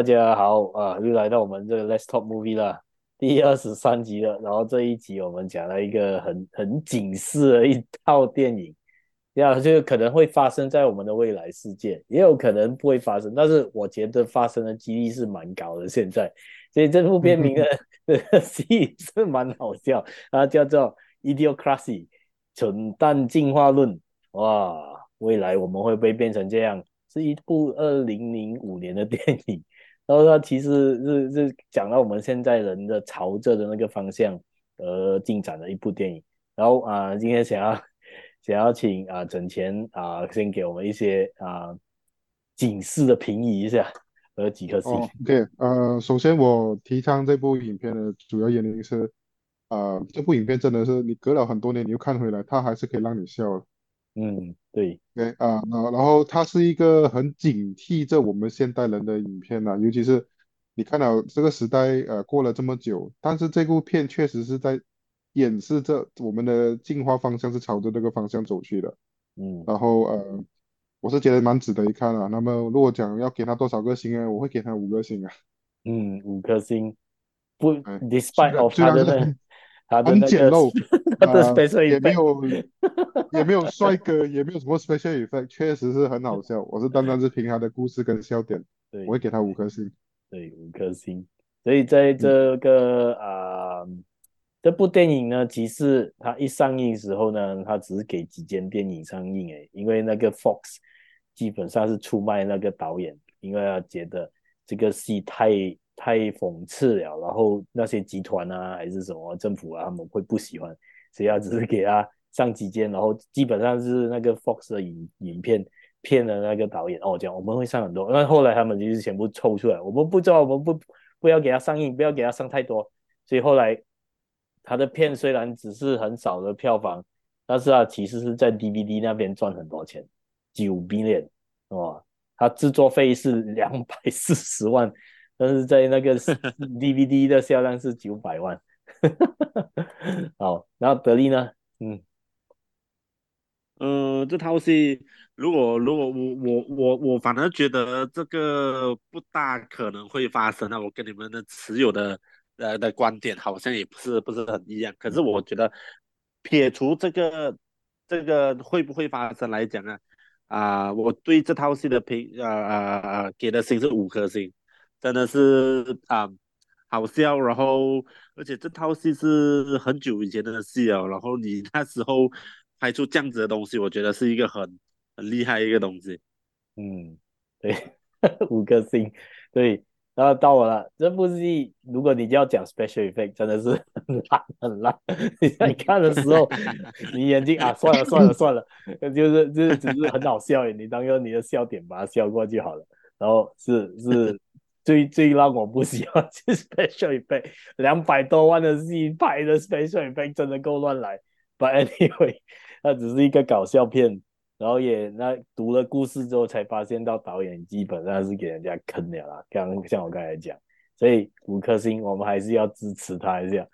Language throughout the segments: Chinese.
大家好啊，又来到我们这个 Let's Talk Movie 了，第二十三集了。然后这一集我们讲了一个很很警示的一套电影，呀，就可能会发生在我们的未来世界，也有可能不会发生，但是我觉得发生的几率是蛮高的。现在，所以这部片名的 戏是蛮好笑，它叫做《Idiocracy》蠢蛋进化论。哇，未来我们会不会变成这样？是一部二零零五年的电影，然后它其实是是讲到我们现在人的朝着的那个方向而进展的一部电影。然后啊、今天想要想要请啊整钱啊先给我们一些啊警示的评语一下，和几颗星。哦、OK，呃，首先我提倡这部影片的主要原因是，呃，这部影片真的是你隔了很多年你又看回来，它还是可以让你笑。嗯，对，对啊，然后然后它是一个很警惕着我们现代人的影片呐、啊，尤其是你看到这个时代呃过了这么久，但是这部片确实是在演示着我们的进化方向是朝着这个方向走去的，嗯，然后呃，我是觉得蛮值得一看啊。那么如果讲要给他多少个星啊？我会给他五个星啊。嗯，五颗星，不、哎、，despite of 他的。很简陋，space，也没有 也没有帅哥，也没有什么 special effect，确实是很好笑。我是单单是凭他的故事跟笑点，对，我会给他五颗星。对，五颗星。所以在这个啊、嗯呃，这部电影呢，其实它一上映时候呢，它只是给几间电影上映诶，因为那个 Fox 基本上是出卖那个导演，因为他觉得这个戏太。太讽刺了，然后那些集团啊，还是什么政府啊，他们会不喜欢，所以他只是给他上几间，然后基本上是那个 Fox 的影影片骗了那个导演哦，讲我们会上很多，那后来他们就是全部抽出来，我们不知道，我们不不要给他上映，不要给他上太多，所以后来他的片虽然只是很少的票房，但是啊，其实是在 DVD 那边赚很多钱，九 billion 哦，他制作费是两百四十万。但是在那个 DVD 的销量是九百万，好，然后得利呢？嗯，呃，这套戏如果如果我我我我反而觉得这个不大可能会发生啊，我跟你们的持有的呃的观点好像也不是不是很一样，可是我觉得撇除这个这个会不会发生来讲啊，啊、呃，我对这套戏的评呃呃呃给的星是五颗星。真的是啊，好笑，然后而且这套戏是很久以前的戏哦，然后你那时候拍出这样子的东西，我觉得是一个很很厉害一个东西。嗯，对，五颗星，对，然后到我了。这部戏如果你就要讲 special effect，真的是很烂很烂。你在看的时候，你眼睛啊，算了算了算了，就是就是只是很好笑，你当个你的笑点把它笑过就好了。然后是是。最最让我不喜欢是 special effect，两百多万的戏拍的 special effect 真的够乱来。But anyway，它只是一个搞笑片，然后也那读了故事之后才发现到导演基本上是给人家坑了啦。刚像我刚才讲，所以五颗星我们还是要支持他一下。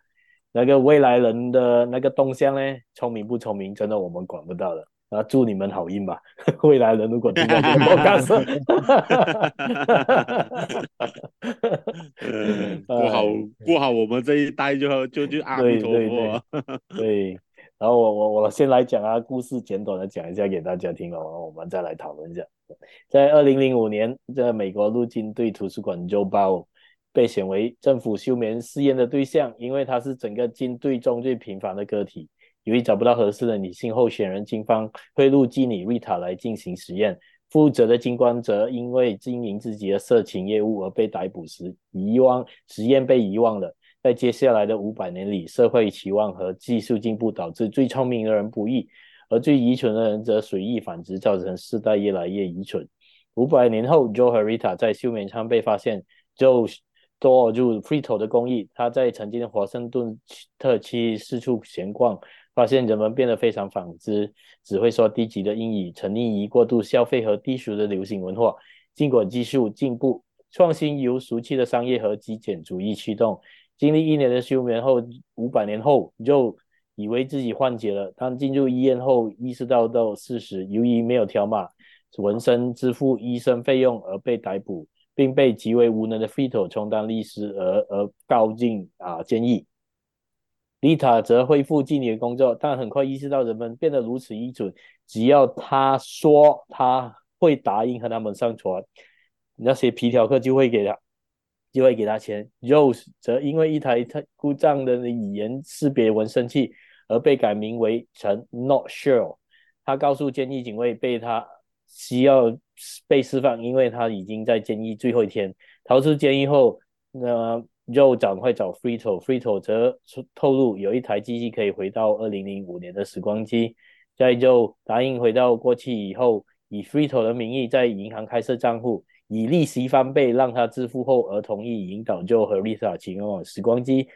那个未来人的那个动向呢，聪明不聪明，真的我们管不到的。啊，祝你们好运吧！未来人如果听到这个，我告诉你，过好过好我们这一代就就就阿弥陀佛。对，对，然后我我我先来讲啊，故事简短的讲一下给大家听了，然后我们再来讨论一下。在二零零五年，在美国陆军队图书馆 Joe Bauer 被选为政府休眠试验的对象，因为他是整个军队中最平凡的个体。由于找不到合适的女性候选人，警方贿赂妓女 Rita 来进行实验。负责的军官则因为经营自己的色情业务而被逮捕时，遗忘实验被遗忘了。在接下来的五百年里，社会期望和技术进步导致最聪明的人不易，而最愚蠢的人则随意繁殖，造成世代越来越愚蠢。五百年后，Joe 和 Rita 在休眠舱被发现，Joe 躲入 Frito 的公寓，他在曾经的华盛顿特区四处闲逛。发现人们变得非常反之，只会说低级的英语，沉溺于过度消费和低俗的流行文化。尽管技术进步，创新由俗气的商业和极简主义驱动。经历一年的休眠后，五百年后就以为自己幻觉了。当进入医院后，意识到到事实，由于没有条码纹身支付医生费用而被逮捕。并被极为无能的 Fito 充当律师而而告进啊监狱。丽塔则恢复经理的工作，但很快意识到人们变得如此愚蠢，只要他说他会答应和他们上船，那些皮条客就会给他就会给他钱。Rose 则因为一台故障的语言识别纹身器而被改名为成 Not Sure。他告诉监狱警卫，被他需要被释放，因为他已经在监狱最后一天逃出监狱后，那 Joe 赶快找 Frito，Frito 则透露有一台机器可以回到二零零五年的时光机。在 Joe 答应回到过去以后，以 Frito 的名义在银行开设账户，以利息翻倍让他支付后，而同意引导 Joe 和 Lisa 前往时光机。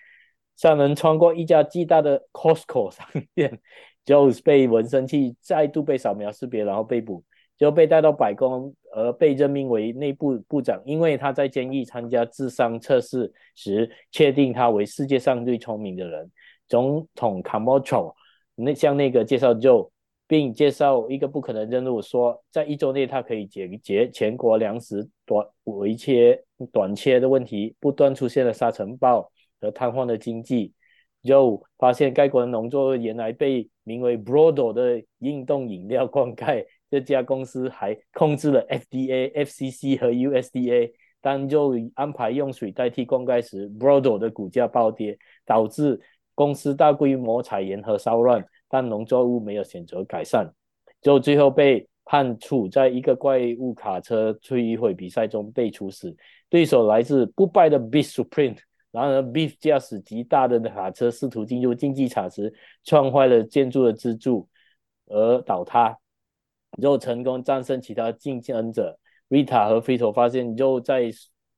三人穿过一家巨大的 Costco 商店。Joe 被纹身器再度被扫描识别，然后被捕，就被带到白宫，而被任命为内部部长，因为他在监狱参加智商测试时，确定他为世界上最聪明的人。总统 Camacho 那向那个介绍 Joe，并介绍一个不可能任务，说在一周内他可以解决全国粮食短违缺短缺的问题。不断出现了沙尘暴和瘫痪的经济。Joe 发现该国的农作物原来被名为 Brodo 的运动饮料灌溉，这家公司还控制了 FDA、FCC 和 USDA。当就安排用水代替灌溉时，Brodo 的股价暴跌，导致公司大规模裁员和骚乱。但农作物没有选择改善就最后被判处在一个怪物卡车摧毁比赛中被处死，对手来自不败的 Beef Supreme。然而，Beef 驾驶极大的卡车试图进入竞技场时，撞坏了建筑的支柱而倒塌。肉成功战胜其他竞争者。Rita 和 Fito 发现，Joe 在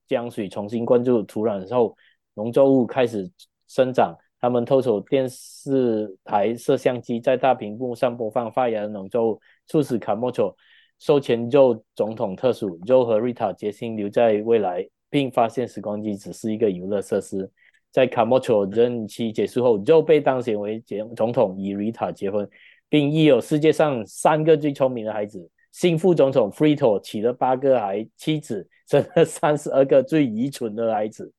将水重新灌注土壤后，农作物开始生长。他们偷走电视台摄像机，在大屏幕上播放发芽的农作物，促使 Camacho 授权 Joe 总统特署。Joe 和 Rita 决心留在未来。并发现时光机只是一个游乐设施。在卡莫乔任期结束后，肉被当选为总统，与瑞塔结婚，并育有世界上三个最聪明的孩子。新副总统 Frito 娶了八个孩妻子，生了三十二个最愚蠢的孩子。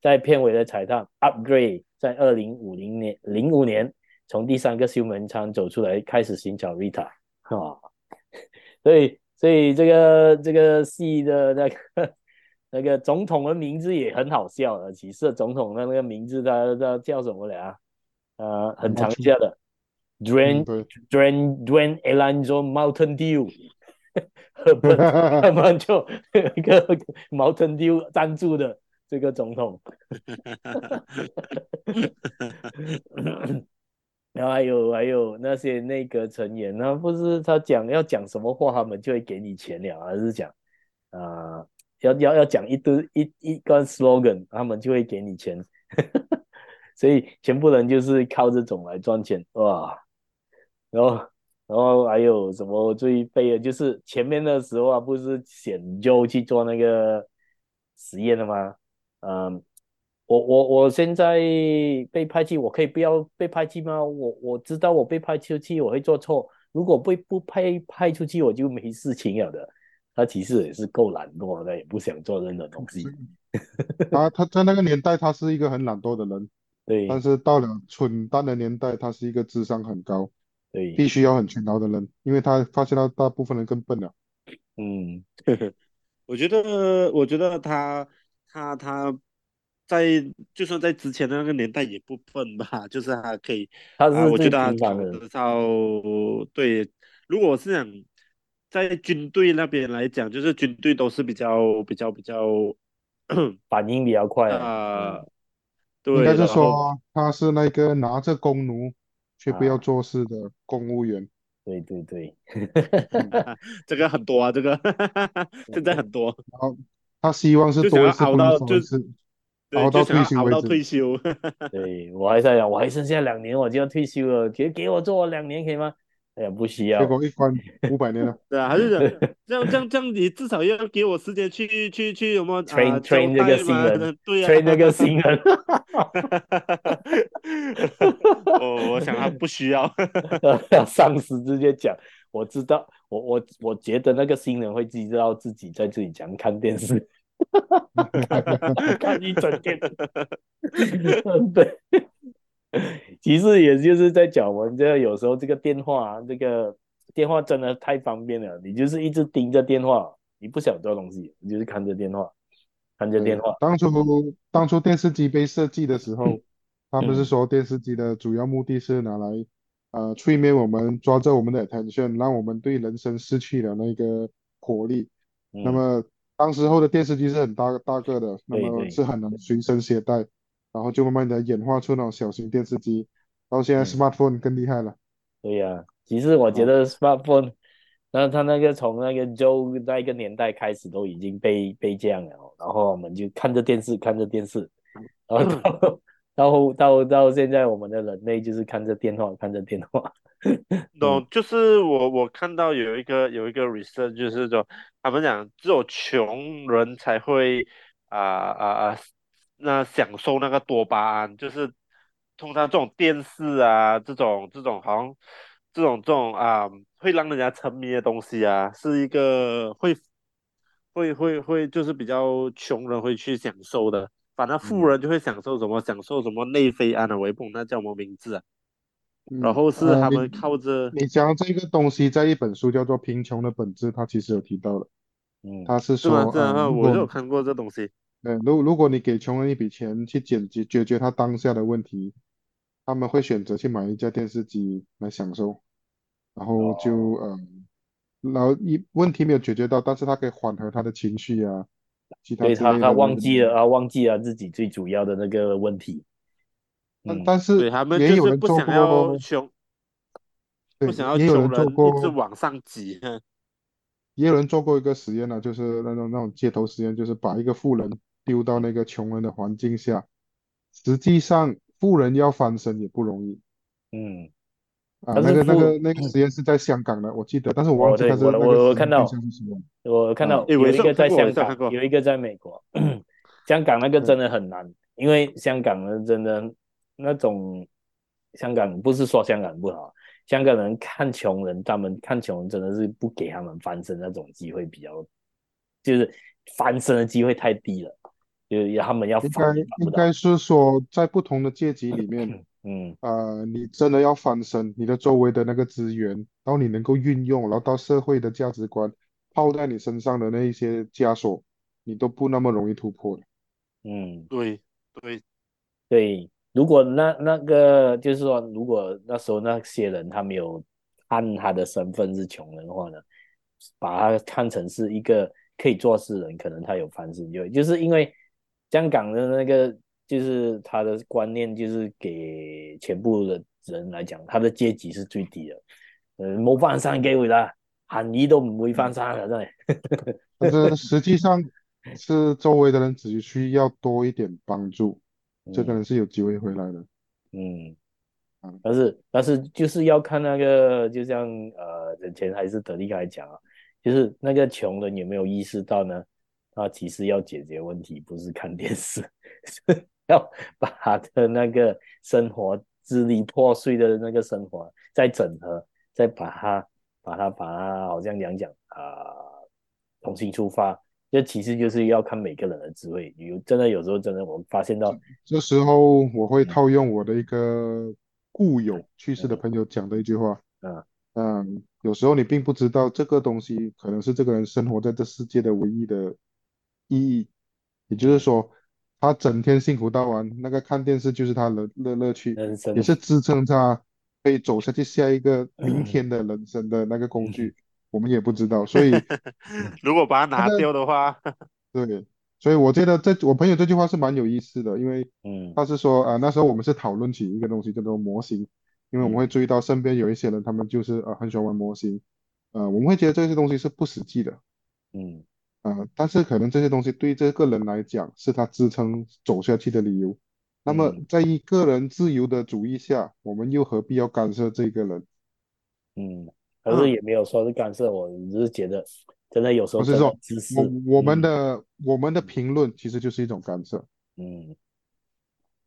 在片尾的彩蛋，Upgrade 在二零五零年零五年从第三个修门舱走出来，开始寻找瑞塔。啊，所以所以这个这个戏的那个。那个总统的名字也很好笑的，其实总统的那个名字他他叫什么来啊？呃，很长一下的，Dwayne Dwayne Dwayne Alonzo Mountain Dew，他们就一个 Mountain Dew 赞助的这个总统，然后还有还有那些内阁成员，那不是他讲要讲什么话，他们就会给你钱了，而是讲啊。呃要要要讲一堆一一个 slogan，他们就会给你钱，所以全部人就是靠这种来赚钱哇。然后然后还有什么最废的，就是前面的时候啊，不是选 Joe 去做那个实验了吗？嗯，我我我现在被派去，我可以不要被派去吗？我我知道我被派出去我会做错，如果被不派派出去，我就没事情了的。他其实也是够懒惰的，也不想做任何东西。他 他在那个年代，他是一个很懒惰的人。对。但是到了蠢蛋的年代，他是一个智商很高，对，必须要很勤劳的人，因为他发现到大部分人更笨了。嗯，我觉得，我觉得他他他在就算在之前的那个年代也不笨吧，就是他可以，他是、啊、我觉得他考得到。对，如果是想。在军队那边来讲，就是军队都是比较比较比较 反应比较快啊。嗯、对，应该是说他是那个拿着弓弩却不要做事的公务员。啊、对对对，这个很多啊，这个 现在很多。然后他希望是多一次，熬到就是熬到退休，熬到退休。对，我还在想，我还剩下两年我就要退休了，给给我做两年可以吗？哎呀，不需要。结果一关五百年了。对啊，还是这样，这样，这样，这样，你至少要给我时间去，去，去，有没有 train train 那个新人？对啊，train 那个新人。我我想他不需要。上司直接讲，我知道，我我我觉得那个新人会知道自己在这里讲看电视。看一整天。对，其实也就是在讲我们这个有时候这个电话，这个电话真的太方便了，你就是一直盯着电话，你不想做东西，你就是看着电话，看着电话。当初当初电视机被设计的时候，嗯、他不是说电视机的主要目的是拿来。呃，催眠我们，抓着我们的 attention，让我们对人生失去了那个活力。嗯、那么，当时候的电视机是很大大个的，那么是很难随身携带，然后就慢慢的演化出那种小型电视机，到现在 smartphone 更厉害了。对呀、啊，其实我觉得 smartphone，那它那个从那个 Joe 那个年代开始都已经被被这样了，然后我们就看着电视，看着电视，然后到。嗯到到到现在，我们的人类就是看着电话，看着电话。懂，就是我我看到有一个有一个 research，就是说他们讲只有穷人才会啊啊啊，那享受那个多巴胺，就是通常这种电视啊，这种这种好像这种这种啊，会让人家沉迷的东西啊，是一个会会会会就是比较穷人会去享受的。反正富人就会享受什么？嗯、享受什么内啡胺的维泵？那叫什么名字啊？嗯、然后是他们靠着、嗯、你讲这个东西，在一本书叫做《贫穷的本质》，他其实有提到的。嗯，他是说，是啊，我就有看过这东西。对，如如果你给穷人一笔钱去解决解决他当下的问题，他们会选择去买一架电视机来享受，然后就、哦、嗯，然后一问题没有解决到，但是他可以缓和他的情绪啊。所以他他忘记了啊，忘记了自己最主要的那个问题。嗯，但是也有人做过，不想要穷人一直往上挤。也有人做过一个实验呢，就是那种那种街头实验，就是把一个富人丢到那个穷人的环境下，实际上富人要翻身也不容易。嗯。啊，那个那个那个实验是在香港的，嗯、我记得，但是我忘记他是那个我我看到，我看到有一个在香港，有一个在美国。香港那个真的很难，嗯、因为香港人真的那种，香港不是说香港不好，香港人看穷人，他们看穷人真的是不给他们翻身那种机会比较，就是翻身的机会太低了，就是他们要翻应该应该是说在不同的阶级里面。嗯，呃，你真的要翻身，你的周围的那个资源，然后你能够运用，然后到社会的价值观套在你身上的那一些枷锁，你都不那么容易突破的。嗯，对对对，如果那那个就是说，如果那时候那些人他没有按他的身份是穷人的话呢，把他看成是一个可以做事人，可能他有翻身机会，就是因为香港的那个。就是他的观念，就是给全部的人来讲，他的阶级是最低的，呃，冇翻身机会啦，喊你都唔会翻身嘅，真系。但是实际上是周围的人只需要多一点帮助，嗯、这个人是有机会回来的。嗯，但是但是就是要看那个，就像呃，之前还是德力刚才讲啊，就是那个穷人有没有意识到呢？他其实要解决问题，不是看电视。是要把他的那个生活支离破碎的那个生活再整合，再把它把它把它好像讲讲啊，重新出发。这其实就是要看每个人的智慧。有真的有时候真的，我发现到这时候我会套用我的一个故友去世的朋友讲的一句话。嗯嗯，有时候你并不知道这个东西可能是这个人生活在这世界的唯一的意义，也就是说。他整天辛苦到晚，那个看电视就是他的乐乐趣，也是支撑他可以走下去下一个明天的人生的那个工具。嗯、我们也不知道，所以 如果把它拿掉的话，对，所以我觉得这我朋友这句话是蛮有意思的，因为嗯，他是说啊、呃，那时候我们是讨论起一个东西叫做模型，因为我们会注意到身边有一些人，他们就是呃很喜欢玩模型，呃，我们会觉得这些东西是不实际的，嗯。啊、呃，但是可能这些东西对这个人来讲是他支撑走下去的理由。那么，在一个人自由的主义下，我们又何必要干涉这个人？嗯，可是也没有说是干涉，我只是觉得真的有时候是说，我我们的、嗯、我们的评论其实就是一种干涉。嗯，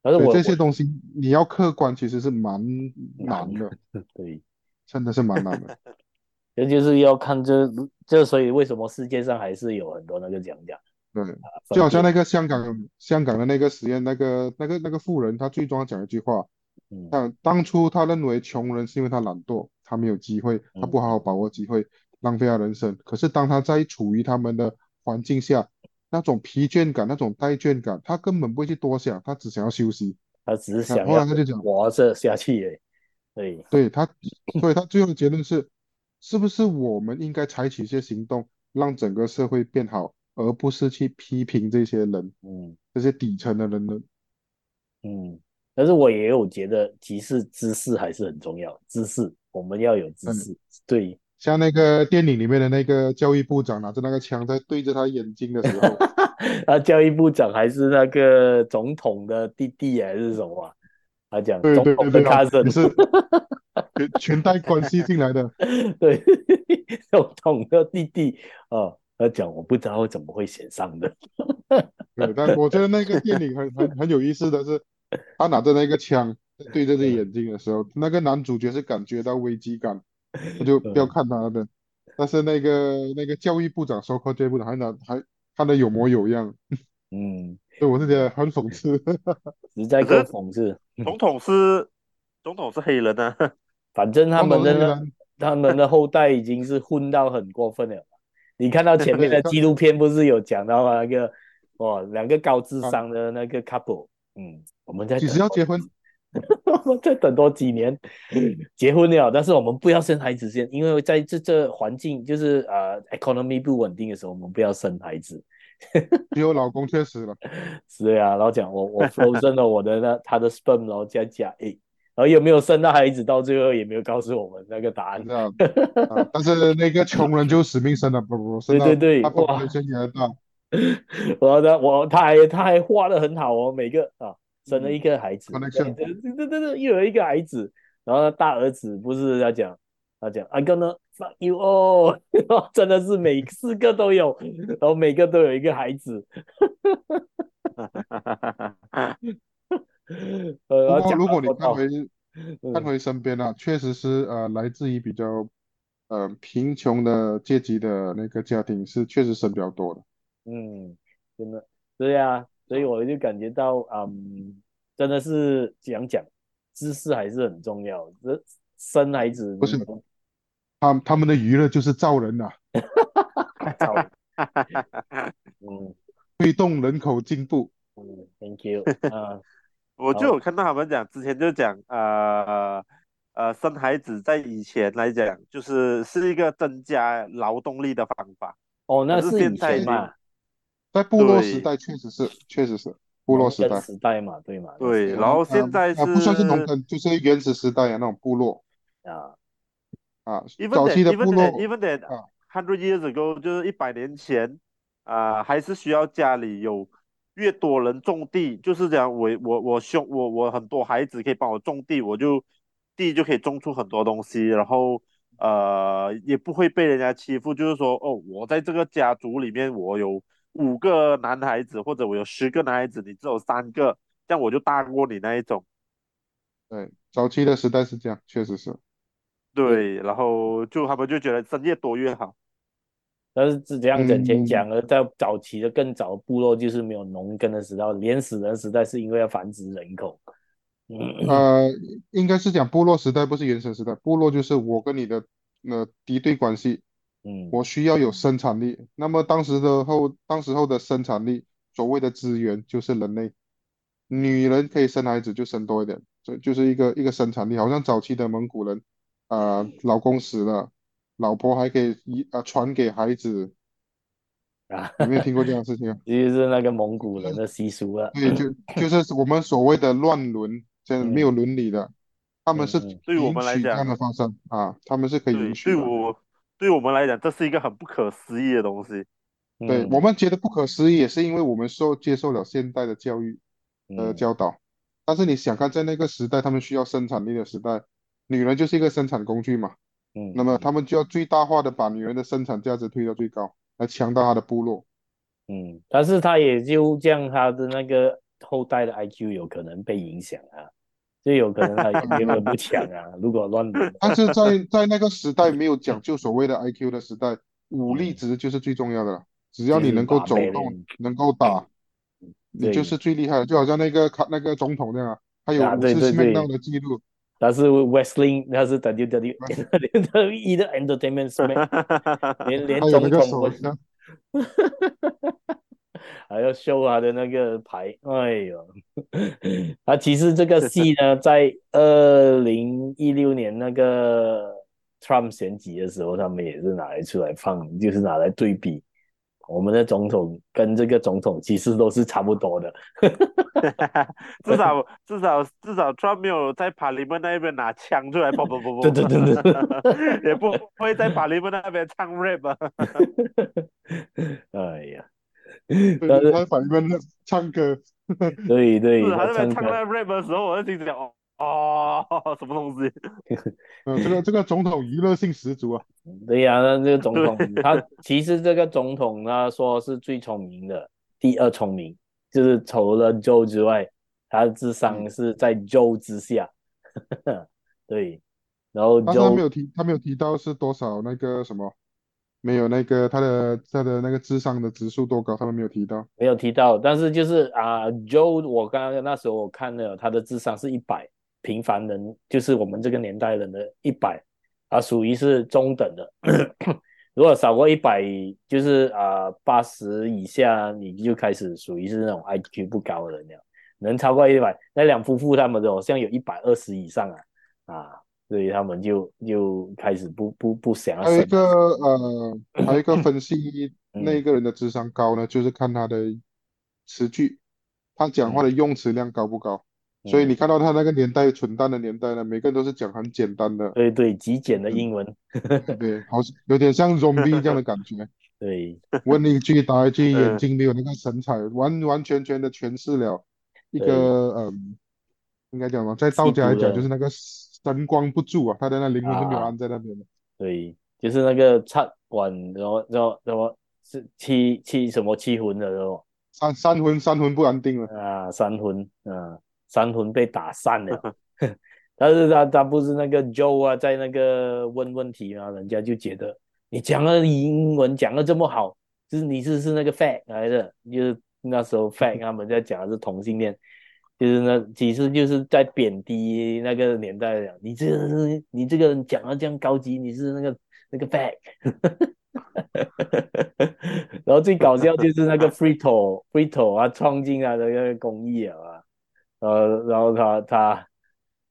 而且这些东西你要客观，其实是蛮难的。对，真的是蛮难的。这就是要看这这，所以为什么世界上还是有很多那个讲讲对，就好像那个香港香港的那个实验，那个那个那个富人，他最终要讲一句话，嗯，当初他认为穷人是因为他懒惰，他没有机会，他不好好把握机会，浪费他人生。可是当他在处于他们的环境下，那种疲倦感，那种怠倦感，他根本不会去多想，他只想要休息，他只是想要活着下去。对，对他，所以他最后的结论是，是不是我们应该采取一些行动，让整个社会变好？而不是去批评这些人，嗯，这些底层的人呢，嗯，但是我也有觉得，其实知识还是很重要，知识我们要有知识，嗯、对，像那个电影里面的那个教育部长拿着那个枪在对着他眼睛的时候，啊，教育部长还是那个总统的弟弟还是什么？他讲对对对对，全 全带关系进来的，对，总统的弟弟哦。他讲，我不知道怎么会选上的。对，但我觉得那个电影很很很有意思的是，他拿着那个枪对着这眼睛的时候，那个男主角是感觉到危机感，他就不要看他的。但是那个那个教育部长说，教育部长还拿还看得有模有样。嗯，对我是觉得很讽刺。实在够讽刺。总统是总统是黑人啊，反正他们的他们的后代已经是混到很过分了。你看到前面的纪录片不是有讲到那个哦，两个高智商的那个 couple，嗯，我们在几时要结婚？我们再等多几年 结婚了，但是我们不要生孩子先，因为在这这环境就是呃 economy 不稳定的时候，我们不要生孩子。只有老公确实了，是呀，老蒋我我 frozen 了我的那他的 sperm，然后加加。然后有没有生到孩子，到最后也没有告诉我们那个答案。啊啊、但是那个穷人就死命生了，不不不，生到对对对，他哇，生起来大。我的我他还他还画的很好哦，每个啊生了一个孩子，对对对对，又有一个孩子。然后大儿子不是要讲，他讲 I'm gonna fuck you all，真的是每四个都有，然后每个都有一个孩子。呃，如果你看回看回身边啊，确实是呃，来自于比较呃贫穷的阶级的那个家庭是确实生比较多的。嗯，真的，对呀，所以我就感觉到，嗯，真的是讲讲知识还是很重要。这生孩子不是，他他们的娱乐就是造人呐，造人，嗯，推动人口进步。嗯，Thank you，啊。我就有看到他们讲，之前就讲，呃呃，生孩子在以前来讲，就是是一个增加劳动力的方法。哦，那是现在嘛，在部落时代确实是，确实是部落时代时代嘛，对嘛？对，然后现在是、啊、不算是农耕，就是原始时代啊，那种部落啊啊，早期的部落，even that hundred years ago，就是一百年前啊、呃，还是需要家里有。越多人种地，就是这样。我我我兄我我很多孩子可以帮我种地，我就地就可以种出很多东西，然后呃也不会被人家欺负。就是说，哦，我在这个家族里面，我有五个男孩子，或者我有十个男孩子，你只有三个，这样我就大过你那一种。对，早期的时代是这样，确实是。对，然后就他们就觉得生越多越好。但是是这样整天讲，而在早期的更早部落就是没有农耕的时代，连死人时代是因为要繁殖人口。嗯、呃，应该是讲部落时代，不是原始时代。部落就是我跟你的呃敌对关系，嗯，我需要有生产力。那么当时的后，当时候的生产力，所谓的资源就是人类，女人可以生孩子就生多一点，这就是一个一个生产力。好像早期的蒙古人，啊、呃，老公死了。老婆还可以遗啊传给孩子啊，有没有听过这样的事情啊？其实是那个蒙古人的习俗啊。对，就就是我们所谓的乱伦，这没有伦理的，嗯、他们是对我们来讲这样的发生啊，他们是可以允许的。对我对我们来讲，这是一个很不可思议的东西。对、嗯、我们觉得不可思议，也是因为我们受接受了现代的教育呃教导。嗯、但是你想看，在那个时代，他们需要生产力的时代，女人就是一个生产工具嘛。嗯，那么他们就要最大化的把女人的生产价值推到最高，来强大他的部落。嗯，但是他也就这样，他的那个后代的 IQ 有可能被影响啊，就有可能他原本不强啊。如果乱伦，但是在在那个时代没有讲究所谓的 IQ 的时代，武力值就是最重要的了。只要你能够走动，能够打，你就是最厉害的。就好像那个卡那个总统那样啊，他有啊五次对对对 SmackDown 的记录。他是 Wrestling，他是 WWE WWE 的 Entertainment Smack，连连总统呢，还要秀他的那个牌，哎呦，他其实这个戏呢，在二零一六年那个 Trump 选举的时候，他们也是拿来出来放，就是拿来对比我们的总统跟这个总统其实都是差不多的，至少至少至少 Trump 没有在 Parliament 那边拿枪出来，不不不不，对对对对，也不会在 Parliament 那边唱 rap 啊，哎呀。对但是他反面唱歌，对对，是他在那边唱歌。唱那 rap 的时候，我就心想，哦，什么东西？呃，这个这个总统娱乐性十足啊。对呀、啊，那这个总统他其实这个总统他说是最聪明的，第二聪明，就是除了 Joe 之外，他的智商是在 Joe 之下。对，然后但是他没有提，他没有提到是多少那个什么，没有那个他的他的那个智商的指数多高，他们没有提到。没有提到，但是就是啊、Joe 我刚刚那时候我看了他的智商是一百，平凡人就是我们这个年代人的一百，啊，属于是中等的。如果少过一百，就是啊八十以下，你就开始属于是那种 IQ 不高的人了。能超过一百，那两夫妇他们都好像有一百二十以上啊啊，所以他们就就开始不不不想要还有一个呃，还有一个分析嗯那个人的智商高呢，就是看他的词句，他讲话的用词量高不高。所以嗯。你看到他那个年代，蠢蛋的年代呢，每个人都是讲很简单的，对对极简的英文，对，好像有点像 zombie 这样的感觉，对。问一句答一句，嗯。眼睛没有那个神采，完完全全的诠释了一个嗯，应该讲嘛，在道家来讲就是那个神光不住啊，他的那灵魂是没有啊。安在那边的。对，就是那个插管，然后然后然后是七七什么七魂的然后三三魂三魂不安定了，啊三魂啊三魂被打散了，但是他他不是那个 Joe 啊，在那个问问题啊，人家就觉得你讲了英文讲的这么好，就是你是是那个 fag 来的，就是那时候 fag 他们在讲的是同性恋，就是那其实就是在贬低那个年代的，你这个是你这个人讲的这样高级，你是那个那个 fag，然后最搞笑就是那个 Frito Frito 啊创进他的那个公益啊。呃，然后他他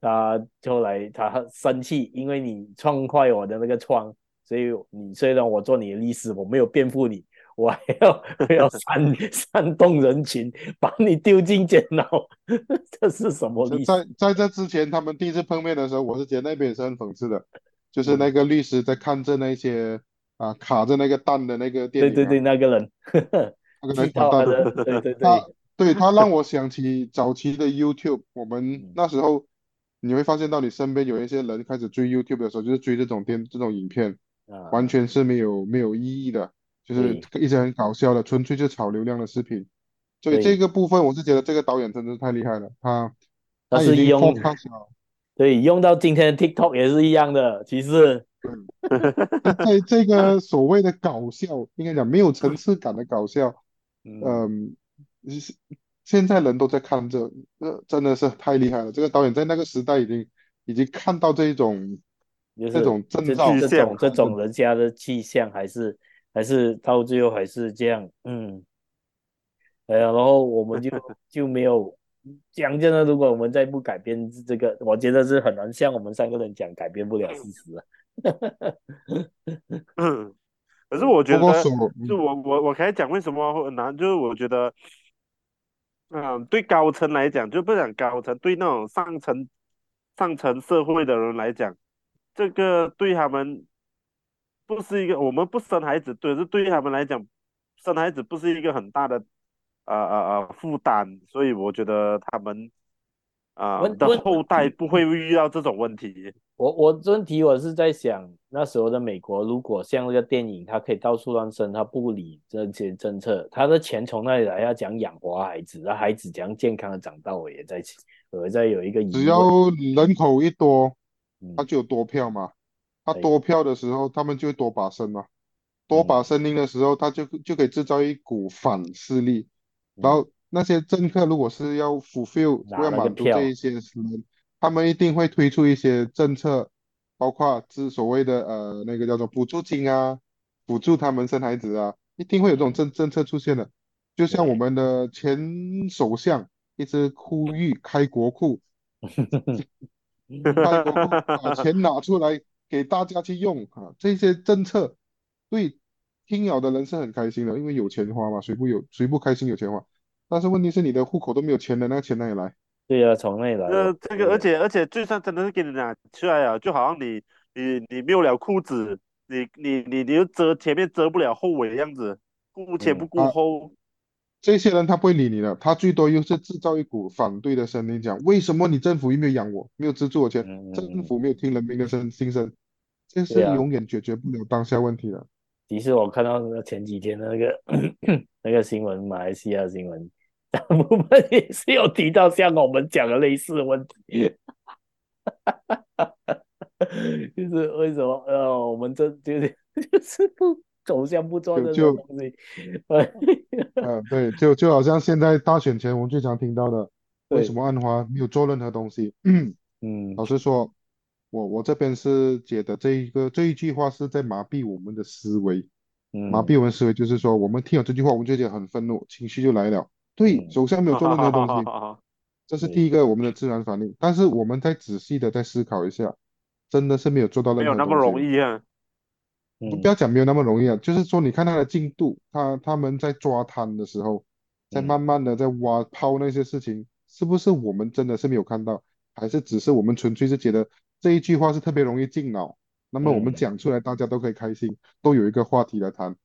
他后来他生气，因为你撞坏我的那个窗，所以你虽然我做你的律师，我没有辩护你，我还要 我要煽煽 动人群，把你丢进监牢，这是什么意思？在在这之前，他们第一次碰面的时候，我是觉得那边也是很讽刺的，就是那个律师在看着那些啊卡着那个蛋的那个对对对，那个人，那个人知道他的，对对对，他 对他让我 想起早期的 YouTube，我们那时候你会发现到你身边有一些人开始追 YouTube 的时候，就是追这种电这种影片，啊。完全是没有没有意义的，就是一些很搞笑的，纯粹就是炒流量的视频。所以这个部分，我是觉得这个导演真的是太厉害了，他他是用。对用到今天的 TikTok 也是一样的，其实。在这个所谓的搞笑，应该讲没有层次感的搞笑，嗯现在人都在看这，这真的是太厉害了。这个导演在那个时代已经已经看到这一种就是这种征这兆。这种这种人家的气象，还是还是到最后还是这样，嗯，哎呀，然后我们就 就没有讲真的，如果我们再不改变这个，我觉得是很难像我们三个人讲改变不了事实 可是我觉得，就我我我可以讲为什么会很难，就是我觉得，嗯，对高层来讲，就不讲高层，对那种上层上层社会的人来讲，这个对他们不是一个，我们不生孩子，对，是对于他们来讲，生孩子不是一个很大的呃呃呃负担，所以我觉得他们啊、呃、的后代不会遇到这种问题。我我问题我是在想，那时候的美国，如果像那个电影，它可以到处乱生，它不理这些政策，他的钱从那里来？要讲养活孩子，让孩子讲健康的长大，我也在我在有一个。只要人口一多，嗯他就有多票嘛。他多票的时候，他们就会多把声嘛。多把声音的时候，他就就可以制造一股反势力，然后那些政客如果是要 fulfill 要满足这一些人，他们一定会推出一些政策，包括之所谓的呃那个叫做补助金啊，补助他们生孩子啊，一定会有这种政政策出现的。就像我们的前首相一直呼吁开国库，开国库把钱拿出来给大家去用啊，这些政策。对，听了的人是很开心的，因为有钱花嘛，谁不有谁不开心有钱花？但是问题是你的户口都没有钱的，那个钱哪里来？对呀、啊，从哪里来？呃，这个而且而且，就算真的是给你拿出来啊，就好像你你你没有了裤子，你你你你又遮前面遮不了后尾的样子，顾前不顾后、嗯啊。这些人他不会理你的，他最多又是制造一股反对的声音，讲为什么你政府又没有养我，没有资助我钱，嗯、政府没有听人民的声心声，这是永远解决不了当下问题的。其实我看到那个前几天的那个 那个新闻，马来西亚新闻，大部分也是有提到像我们讲的类似的问题，就是为什么呃，我们这就是 就是不走向不做这种东西，嗯，对，就就好像现在大选前我们最常听到的，为什么安华没有做任何东西？嗯，老实说。我我这边是觉得这一个这一句话是在麻痹我们的思维，嗯、麻痹我们思维就是说，我们听了这句话，我们就觉得很愤怒，情绪就来了。对，首相没有做任何东西，嗯、这是第一个我们的自然反应。但是我们再仔细的再思考一下，真的是没有做到任何东西。没有那么容易啊！不要讲没有那么容易啊，就是说你看他的进度，他他们在抓贪的时候，在慢慢的在挖抛那些事情，是不是我们真的是没有看到，还是只是我们纯粹是觉得？这一句话是特别容易进脑，那么我们讲出来，大家都可以开心，嗯、都有一个话题来谈。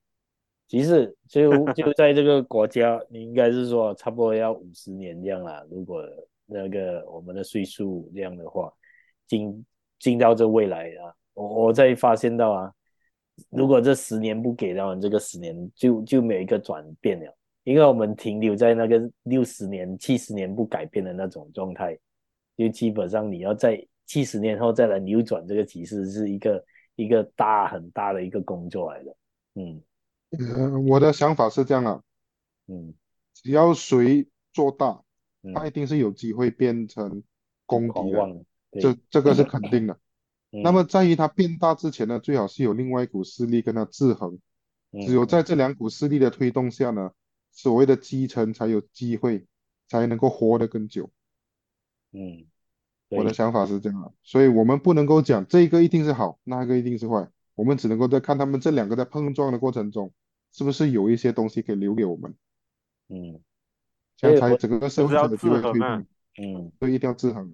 其实就就在这个国家，你应该是说差不多要五十年这样啦。如果那个我们的岁数这样的话，进进到这未来啊，我我再发现到啊，如果这十年不给到这个十年就就没有一个转变了，因为我们停留在那个六十年、七十年不改变的那种状态，就基本上你要在。七十年后再来扭转这个局势，是一个一个大很大的一个工作来的。嗯，呃，我的想法是这样啊，嗯，只要谁做大，他一定是有机会变成公敌的，这这个是 肯定的。嗯，那么在于他变大之前呢，最好是有另外一股势力跟他制衡，只有在这两股势力的推动下呢，所谓的基层才有机会，才能够活得更久。嗯。我的想法是这样，所以我们不能够讲这个一定是好，那个一定是坏，我们只能够在看他们这两个在碰撞的过程中，是不是有一些东西可以留给我们，嗯，这样才整个社会才有机会推动，嗯，所以一定要制衡。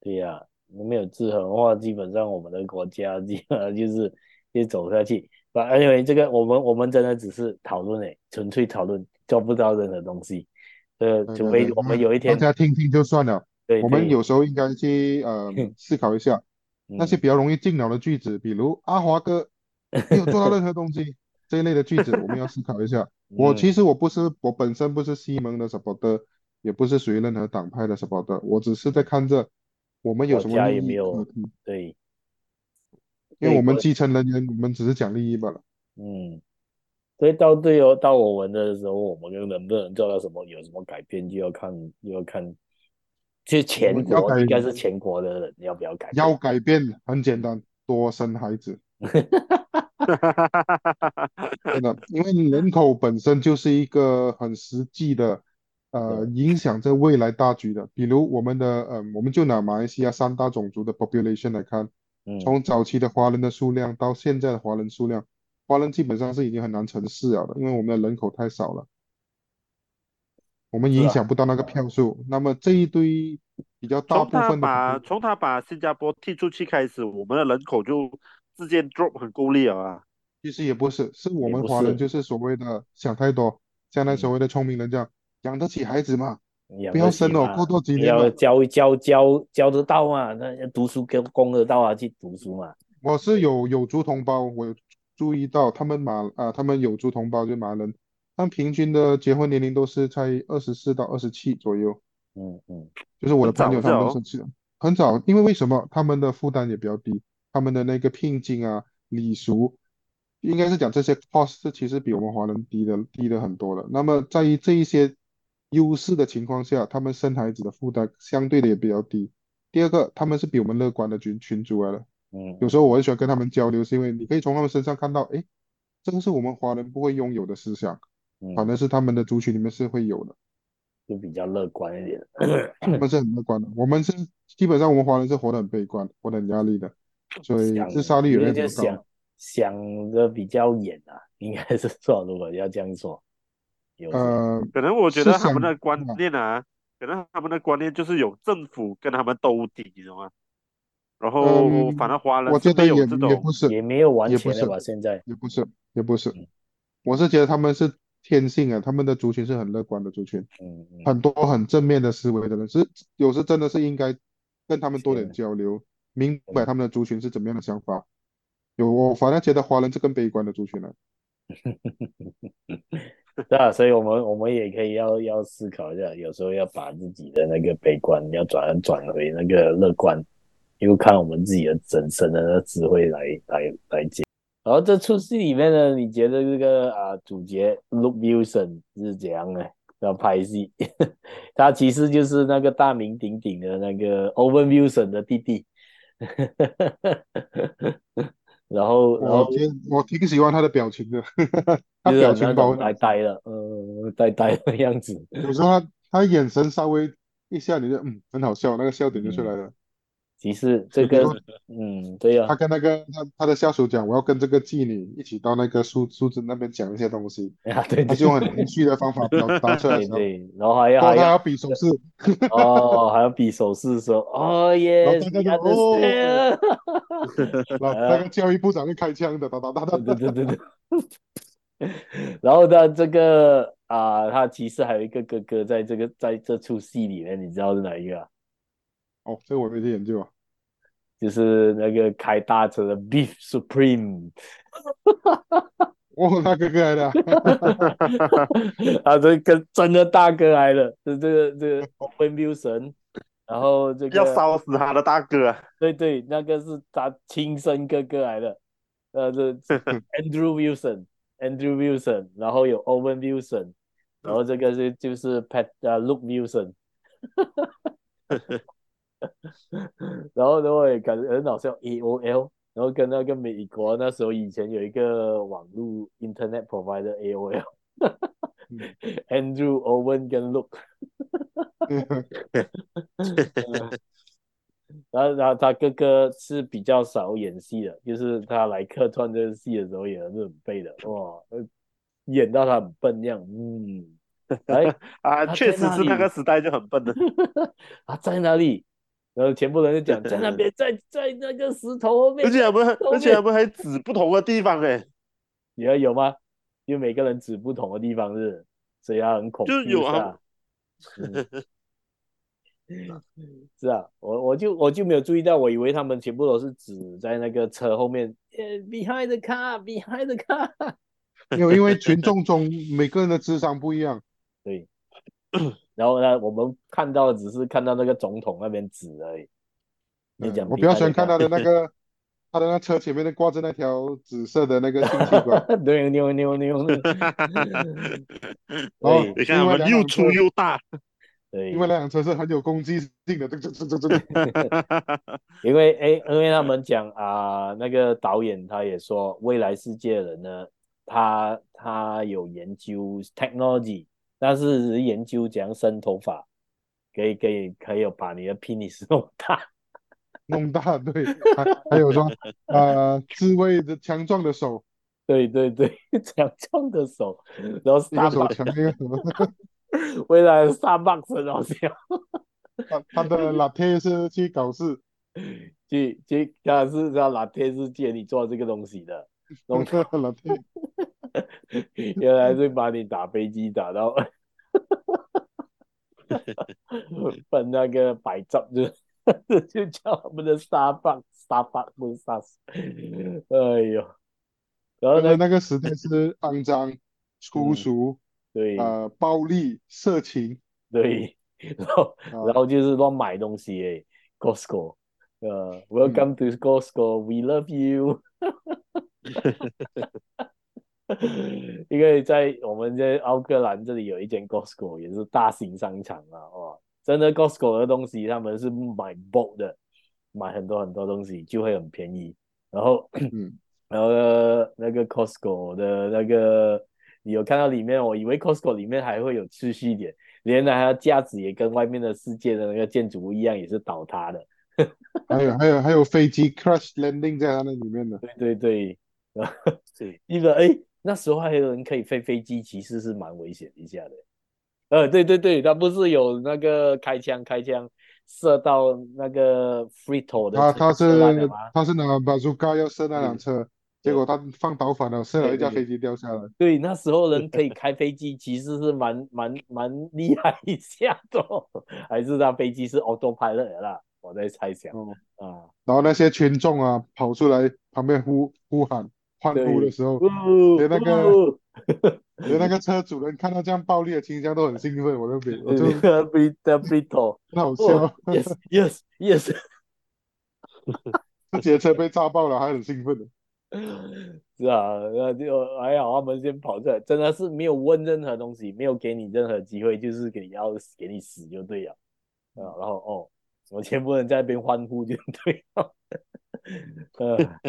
对呀、啊，没有制衡的话，基本上我们的国家基本上就是就走下去。啊，因为这个我们我们真的只是讨论诶，纯粹讨论，做不到任何东西。呃，除非我们有一天大家听听就算了。对对，我们有时候应该去呃 思考一下那些比较容易进脑的句子，比如阿华哥没有做到任何东西 这一类的句子，我们要思考一下。我其实我不是我本身不是西蒙的 supporter，也不是属于任何党派的 supporter，我只是在看着我们有什么利益有对，因为我们基层人员，我们只是讲利益罢了。嗯，所以到最后到我们的时候，我们能不能做到什么，有什么改变，就要看就要看。就全国应该是全国的人要不要改？要改变很简单，多生孩子。真的，因为人口本身就是一个很实际的，呃，影响着未来大局的。比如我们的，呃，我们就拿马来西亚三大种族的 population 来看，从早期的华人的数量到现在的华人数量，华人基本上是已经很难成事了的，因为我们的人口太少了。我们影响不到那个票数，啊、那么这一堆比较大部分的，从他把从他把新加坡踢出去开始，我们的人口就直接 drop 很孤立了啊。其实也不是，是我们华人就是所谓的想太多，像那所谓的聪明人这样，养得起孩子嘛，不要生了，过多几年要教教教教得到嘛，那读书跟供得到啊，去读书嘛。我是有有族同胞，我注意到他们马啊，他们有族同胞就马人。但平均的结婚年龄都是在二十四到二十七左右。嗯嗯，就是我的朋友他们都是这样，很早，因为为什么他们的负担也比较低，他们的那个聘金啊、礼俗应该是讲这些 cost 其实比我们华人低的低的很多的。那么在于这一些优势的情况下，他们生孩子的负担相对的也比较低。第二个，他们是比我们乐观的群群主来的。嗯，有时候我很喜欢跟他们交流，是因为你可以从他们身上看到，哎，这个是我们华人不会拥有的思想，嗯反正是他们的族群里面是会有的。就比较乐观一点。他们是很乐观的，我们是基本上我们华人是活得很悲观，活得很压力的，所以想自杀率也会比就较高。想想的比较远啊，应该是说，如果要这样说，有呃，可能我觉得他们的观念啊，可能他们的观念就是有政府跟他们兜底，你懂吗？然后嗯反正华人我觉得也也没有这种不是，也没有完也不是全的吧，现在也不是，也不是嗯，我是觉得他们是天性啊，他们的族群是很乐观的族群，嗯嗯很多很正面的思维的人，是有时真的是应该跟他们多点交流，明白他们的族群是怎么样的想法。有我反而觉得华人是更悲观的族群了。对啊，所以我们我们也可以要要思考一下，有时候要把自己的那个悲观要转转回那个乐观，因为看我们自己的整身的那个智慧来来来讲。然后这出戏里面呢，你觉得这个啊主角 Luke Wilson 是怎样呢？要拍戏，他其实就是那个大名鼎鼎的那个 Owen Wilson 的弟弟。然后，然后我挺我挺喜欢他的表情的，他就是表情包呆呆的，嗯，呆呆的样子。有时候他他眼神稍微一下，你就嗯很好笑，那个笑点就出来了。其实这个 嗯，对呀、他跟那个他他的下属讲，我要跟这个妓女一起到那个树树枝那边讲一些东西，啊，对对他就用很连续的方法表达出来对对，然后还要还要要比手势，哦，还要比手势说，哦耶 然后大家就哦 understand 然后那个教育部长就开枪的，哒哒哒哒对对对对对。然后呢，这个啊、他其实还有一个哥哥在这个在这出戏里面，你知道是哪一个啊？哦，这个我没去研究啊。就是那个开大车的 Beef Supreme。哦，大哥哥来的啊，啊，这个真的大哥来了，这这个这个 Owen Wilson，然后这个要烧死他的大哥啊！对对，那个是他亲生哥哥来的，呃，这 Andrew Wilson，Andrew Wilson，然后有 Owen Wilson，然后这个是就是 Pat 呃 Luke Wilson，然后然后也感觉很好笑，AOL，然后跟那个美国那时候以前有一个网络 Internet provider AOL。Andrew Owen 跟 Luke，然后然后他哥哥是比较少演戏的，就是他来客串这个戏的时候演的是很背的，哇，演到他很笨样，嗯，哎啊，确实是那个时代就很笨的。啊在哪里？然后全部人就讲在那边，在在那个石头后面，而且他们而且他们还指不同的地方哎，你还有吗？因为每个人指不同的地方是，所以他很恐怖。就是有啊 嗯，是啊，我我就我就没有注意到，我以为他们全部都是指在那个车后面，呃，behind the car，behind the car。没有，因为群众中每个人的智商不一样。对，然后呢，我们看到的只是看到那个总统那边指而已。你讲，我比较喜欢看他的那个，他的那车前面的挂着那条紫色的那个氢气管。对，牛牛牛。哦对你看他们又粗又大。对，因为那辆车是很有攻击性的，这这这这这。因为哎，因为他们讲啊、呃，那个导演他也说，未来世界的人呢，他他有研究 technology，但是研究怎样生头发，可以可以可以把你的 penis 弄大，弄大，对，还还有说呃，智慧的强壮的手，对对对，强壮的手，然后一个手强，一个手。未来 Starbucks 很好笑，他他的 latte 是去搞事，去 去，他是叫 latte 是借你做这个东西的，龙村老弟 原来是把你打飞机打到本那个摆丈就就叫我们的沙发沙发不是沙哎呦然后呢那个时代是肮脏粗俗对啊暴力色情对然后然后就是乱买东西诶 gosco 呃 welcome to gosco we love you 因为在我们在奥克兰这里有一间 Costco 也是大型商场啊，哇，真的 Costco 的东西他们是买 bulk 的，买很多很多东西就会很便宜。然后，嗯，然后那个 Costco 的那个，你有看到里面？我以为 Costco 里面还会有秩序一点，连它的架子也跟外面的世界的那个建筑物一样，也是倒塌的。还有还有还有飞机 crash landing 在它那里面的。对对对，是一个哎，那时候还有人可以飞飞机，其实是蛮危险一下的。呃，对对对，他不是有那个开枪开枪。射到那个 Frito 的，他他是他是拿 Bazooka 要射那辆车，嗯，结果他放倒反了，射了一架飞机掉下来。对，那时候人可以 开飞机，其实是蛮蛮蛮厉害一下的，还是那飞机是 Autopilot 的啦，我在猜想。嗯、啊，然后那些群众啊跑出来旁边呼呼喊欢呼的时候，连那个。连那个车主人看到这样暴力的倾向都很兴奋，我都比我就比的比头，那好笑。Yes yes yes，自己的车被炸爆了还很兴奋。是啊，那就还好，他们先跑出来，真的是没有问任何东西，没有给你任何机会，就是给你要给你死就对了。啊，然后哦，我全部人在那边欢呼就对了。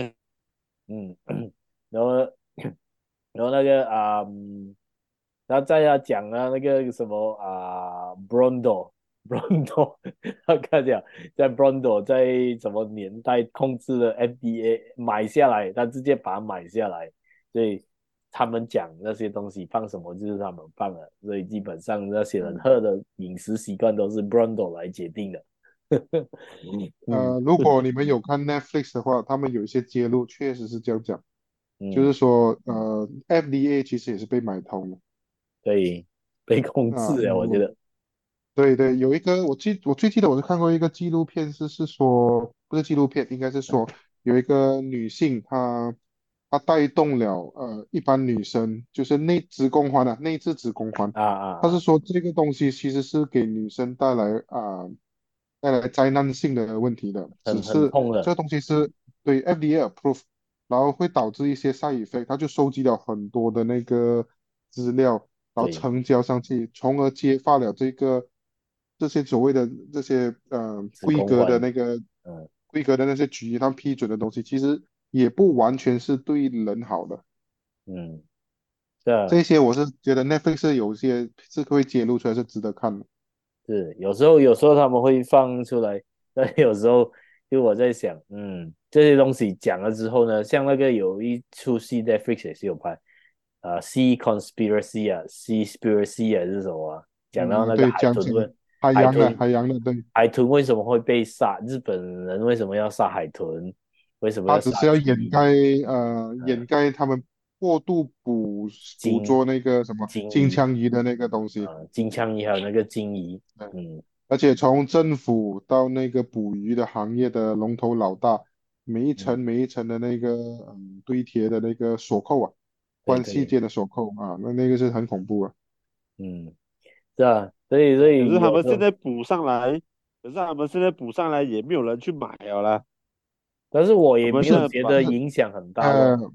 嗯，然后。然后那个啊、嗯，然后再要讲啊，那个什么啊，Brondo，Brondo，他看讲在 Brondo 在什么年代控制了 FDA 买下来，他直接把它买下来，所以他们讲那些东西放什么就是他们放的，所以基本上那些人喝的饮食习惯都是 Brondo 来决定的。呃，如果你们有看 Netflix 的话，他们有一些揭露，确实是这样讲。就是说，呃，FDA 其实也是被买通了，对，被控制啊，我觉得。对对，有一个我记，我最记得我是看过一个纪录片，是是说，不是纪录片，应该是说有一个女性，她她带动了呃一般女生，就是内子宫环啊，内置子宫环啊啊，她是说这个东西其实是给女生带来啊、呃、带来灾难性的问题的，只是这个东西是对 FDA approve。然后会导致一些 side effect，他就收集了很多的那个资料，然后成交上去，从而揭发了这个这些所谓的这些呃规格的那个呃规格的那些局，他们批准的东西，其实也不完全是对人好的。嗯，这这些我是觉得 Netflix 有些是会揭露出来是值得看的。是，有时候有时候他们会放出来，但有时候就我在想，嗯。这些东西讲了之后呢，像那个有一出戏 Netflix 也是有拍，啊，Sea Conspiracy 啊，Seaspiracy 啊，是什么啊？讲到那个海豚，海洋的海洋的对，海豚为什么会被杀？日本人为什么要杀海豚？为什么要？他只是要掩盖呃，掩盖他们过度捕捕捉那个什么金枪鱼的那个东西，金枪鱼还有那个金鱼，嗯，而且从政府到那个捕鱼的行业的龙头老大。每一层每一层的那个嗯堆叠的那个锁扣啊，关系间的锁扣啊，那那个是很恐怖啊。嗯，是啊，所以所以可是他们现在补上来，可是他们现在补上来也没有人去买了啦。但是我也没有觉得影响很大。呃，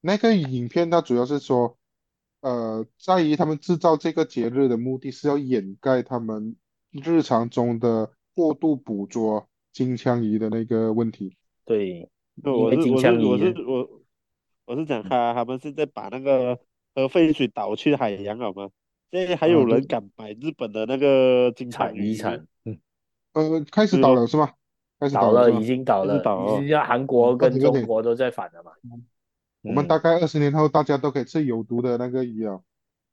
那个影片它主要是说，呃，在于他们制造这个节日的目的是要掩盖他们日常中的过度捕捉金枪鱼的那个问题。对，我是我是我是我我是讲他他们是在把那个核废水倒去海洋好吗？现在还有人敢买日本的那个金枪鱼产？嗯，呃，开始倒了是吗？开始倒了，已经倒了，已经像韩国跟中国都在反了嘛。我们大概二十年后，大家都可以吃有毒的那个鱼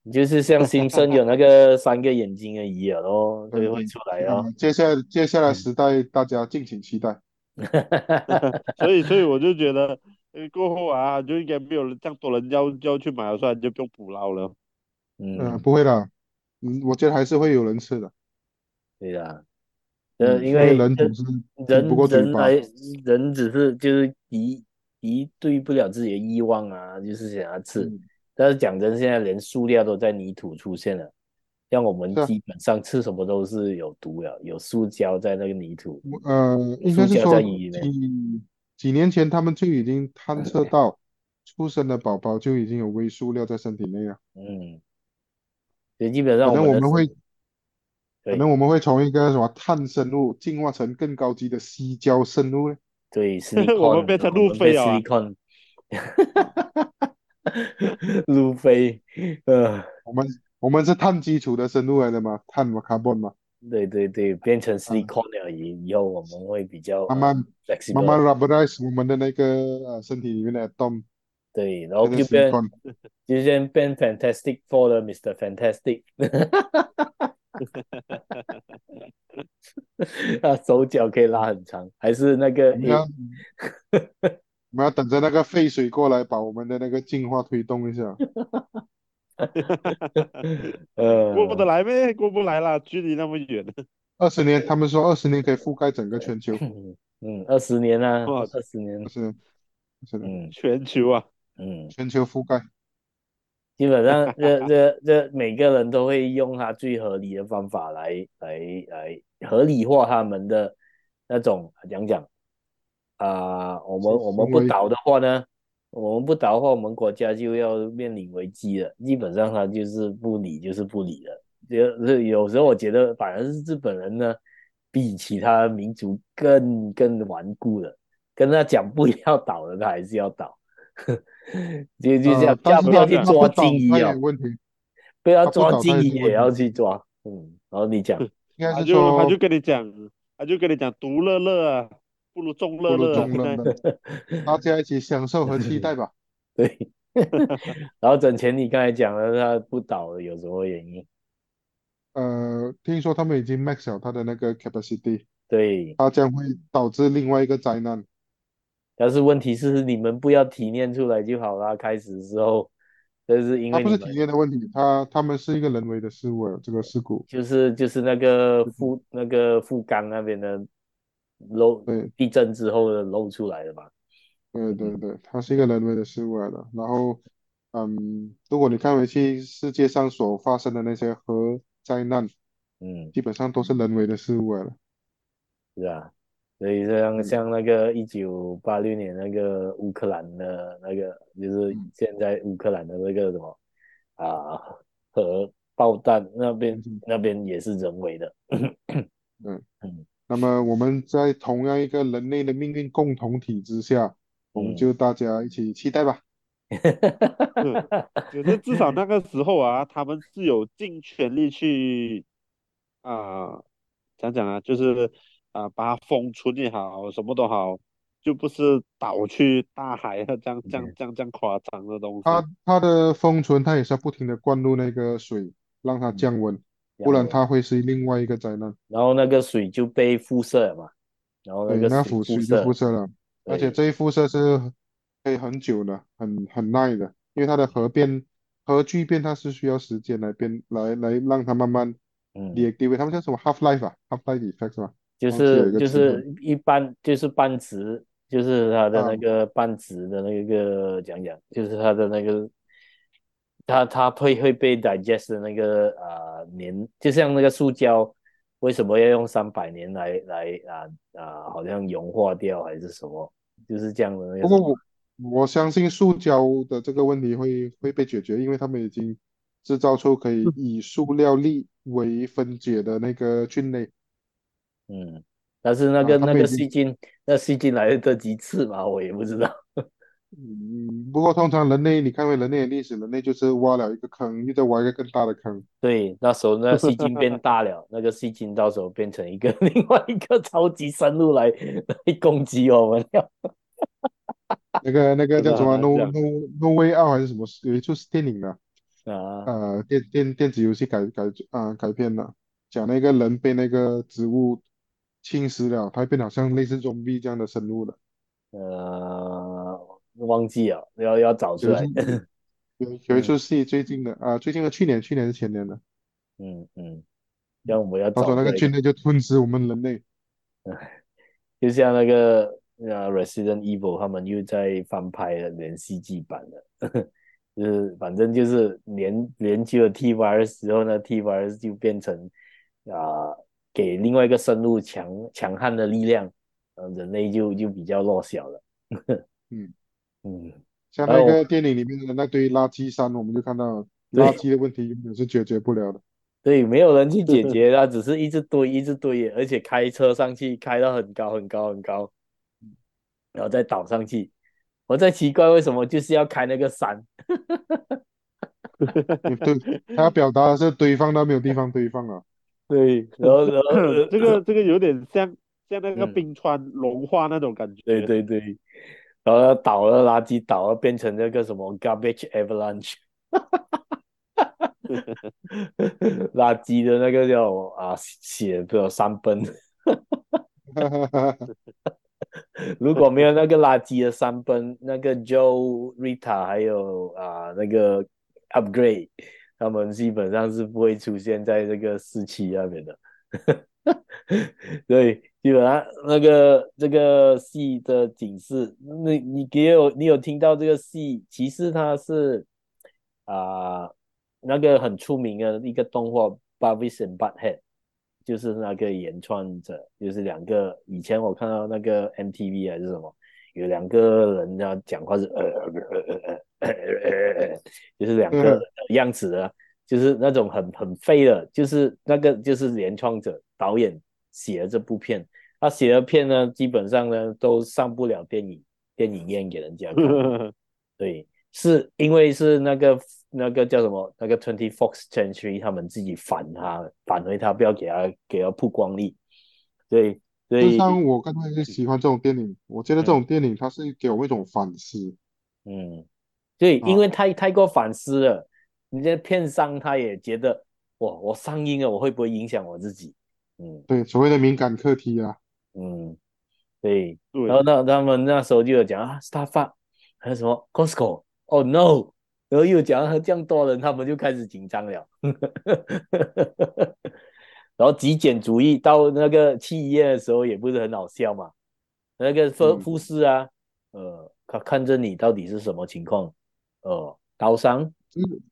了。就是像 新生有那个三个眼睛的鱼了咯，都会出来哦。接下来接下来时代，大家敬请期待。所以，所以我就觉得，过后啊，就应该没有人这样多人要要去买了，所以就不用捕捞了。嗯，呃、不会的，嗯，我觉得还是会有人吃的。对呀，呃，因为人总是人人来人只是就是一一对不了自己的欲望啊，就是想要吃。嗯、但是讲真，现在连塑料都在泥土出现了。像我们基本上吃什么都是有毒的，有塑胶在那个泥土。呃，应该是说几几年前他们就已经探测到 出生的宝宝就已经有微塑料在身体内了。嗯，所以基本上可能我们会，对可能我们会从一个什么碳生物进化成更高级的矽胶生物呢？对，我们变成路飞啊！路飞，呃，我们我们是碳基础的生物来的嘛，碳嘛，carbon 嘛。对对对，变成 silicon 了以以后，我们会比较慢慢、uh, 慢慢 rubberize 我们的那个呃身体里面的 atom。对，然后就变就先变 fantastic four 的 Mr. Fantastic。啊，手脚可以拉很长，还是那个？我们要，等着那个废水过来，把我们的那个进化推动一下。呃，过不得来呗，过不来啦，距离那么远。二十年，他们说二十年可以覆盖整个全球。嗯，二十年啊，二十年是是的，嗯，全球啊，嗯，全球覆盖。基本上，这这 这每个人都会用他最合理的方法来来来合理化他们的那种讲讲啊，我们我们不倒的话呢，我们不倒的话，我们国家就要面临危机了。基本上他就是不理，就是不理了。有有时候我觉得反而是日本人呢，比其他民族更更顽固了，跟他讲不 要倒了，他还是要倒。就就这样，不要不要去抓金鱼啊！问题，不要抓金鱼也要去抓。嗯，然后你讲，他就他就跟你讲，他就跟你讲，独乐乐啊，不如众乐乐。大家一起享受和期待吧。对。然后整钱你刚才讲了，他不倒了，有什么原因？呃，听说他们已经 max 了他的那个 capacity。对。它将会导致另外一个灾难。但是问题是，你们不要提炼出来就好了。开始的时候，这是因为它不是提炼的问题，它他们是一个人为的事物，这个事故就是就是那个富那个富冈那边的漏，对，地震之后的漏出来的嘛。对对对，它是一个人为的事物来的。然后，嗯，如果你看回去世界上所发生的那些核灾难，嗯，基本上都是人为的事物来的。是啊。所以像像那个一九八六年那个乌克兰的那个，就是现在乌克兰的那个什么啊核爆弹那边那边也是人为的。嗯嗯。那么我们在同样一个人类的命运共同体之下，我们就大家一起期待吧。嗯，可是至少那个时候啊，他们是有尽全力去啊，讲讲啊，就是。啊，把它封存也好，什么都好，就不是倒去大海这样这样这样这样这样夸张的东西。它它的封存，它也是要不停的灌入那个水，让它降温，不然它会是另外一个灾难。然后那个水就被辐射了嘛，然后那个那辐水就辐射了，而且这一辐射是可以很久的，很很耐的，因为它的核变核聚变，它是需要时间来变来来让它慢慢嗯。deactivate，他们叫什么？half life 啊，half life effect 是吧？就是就是一般就是半值，就是它的那个半值的那个讲讲，就是它的那个，它它会会被 digest 的那个啊年，就像那个塑胶，为什么要用三百年来来啊啊，好像融化掉还是什么，就是这样的那个。不过我我相信塑胶的这个问题会会被解决，因为他们已经制造出可以以塑料粒为分解的那个菌类。嗯，但是那个、啊、那个细菌，那细菌来的几次嘛？我也不知道。嗯，不过通常人类，你看回人类的历史，人类就是挖了一个坑，又再挖一个更大的坑。对，那时候那细菌变大了，那个细菌到时候变成一个 另外一个超级生物来来攻击我们。那个那个叫什么？No No No Way Out 还是什么？有一出是电影的啊，呃，电电电子游戏改改啊改编的，讲那个人被那个植物。侵蚀了，它会变好像类似 zombie 这样的生物了。呃，忘记了，要要找出来。有有一出 戏最近的啊、呃，最近的去年，去年是前年的。嗯嗯，要我们要找。到时候那个菌类就吞噬我们人类。就像那个呃 Resident Evil，他们又在翻拍了连续剧版的，就是反正就是连连接了 T virus 之后呢，T virus 就变成啊。呃给另外一个生物强强悍的力量，呃，人类就就比较弱小了。嗯嗯，像那个电影里面的那堆垃圾山，我们就看到垃圾的问题永远是解决不了的。对，没有人去解决，它只是一直堆，一直堆，而且开车上去，开到很高很高很高，然后再倒上去。我在奇怪为什么就是要开那个山。对，他要表达的是堆放到没有地方堆放了。对，然后然后这个这个有点像像那个冰川融化那种感觉。对对对。然后倒了垃圾，倒了变成那个什么 garbage avalanche，垃圾的那个叫啊血的山崩，如果没有那个垃圾的山崩，那个 Joe Rita 还有啊那个 Upgrade，他们基本上是不会出现在这个四期那边的，对。基本上那个这个戏的警示，那你给有你有听到这个戏？其实它是啊、呃、那个很出名的一个动画《Beavis and Butt-Head》，就是那个原创者，就是两个以前我看到那个 MTV 还是什么，有两个人家讲话是呃呃呃呃呃呃，就是两个样子的，就是那种很很废的，就是那个就是原创者导演写的这部片。他写的片呢，基本上呢都上不了电影电影院给人家看。对，是因为是那个那个叫什么那个 Twenty Fox Century 他们自己反他反回他，不要给他给他曝光率。对，所以像我刚才是喜欢这种电影，我觉得这种电影它是给我一种反思。嗯，对，因为太太过反思了，你这片商他也觉得，哇，我上映了，我会不会影响我自己？嗯，对，所谓的敏感课题啊。嗯，对，对，然后那他们那时候就有讲啊，Starbucks 还有什么 Costco，哦、oh, no，然后又讲这样多人，他们就开始紧张了。然后极简主义到那个去医院的时候也不是很好笑嘛，那个护护士啊，嗯、呃，他看着你到底是什么情况，呃，刀伤，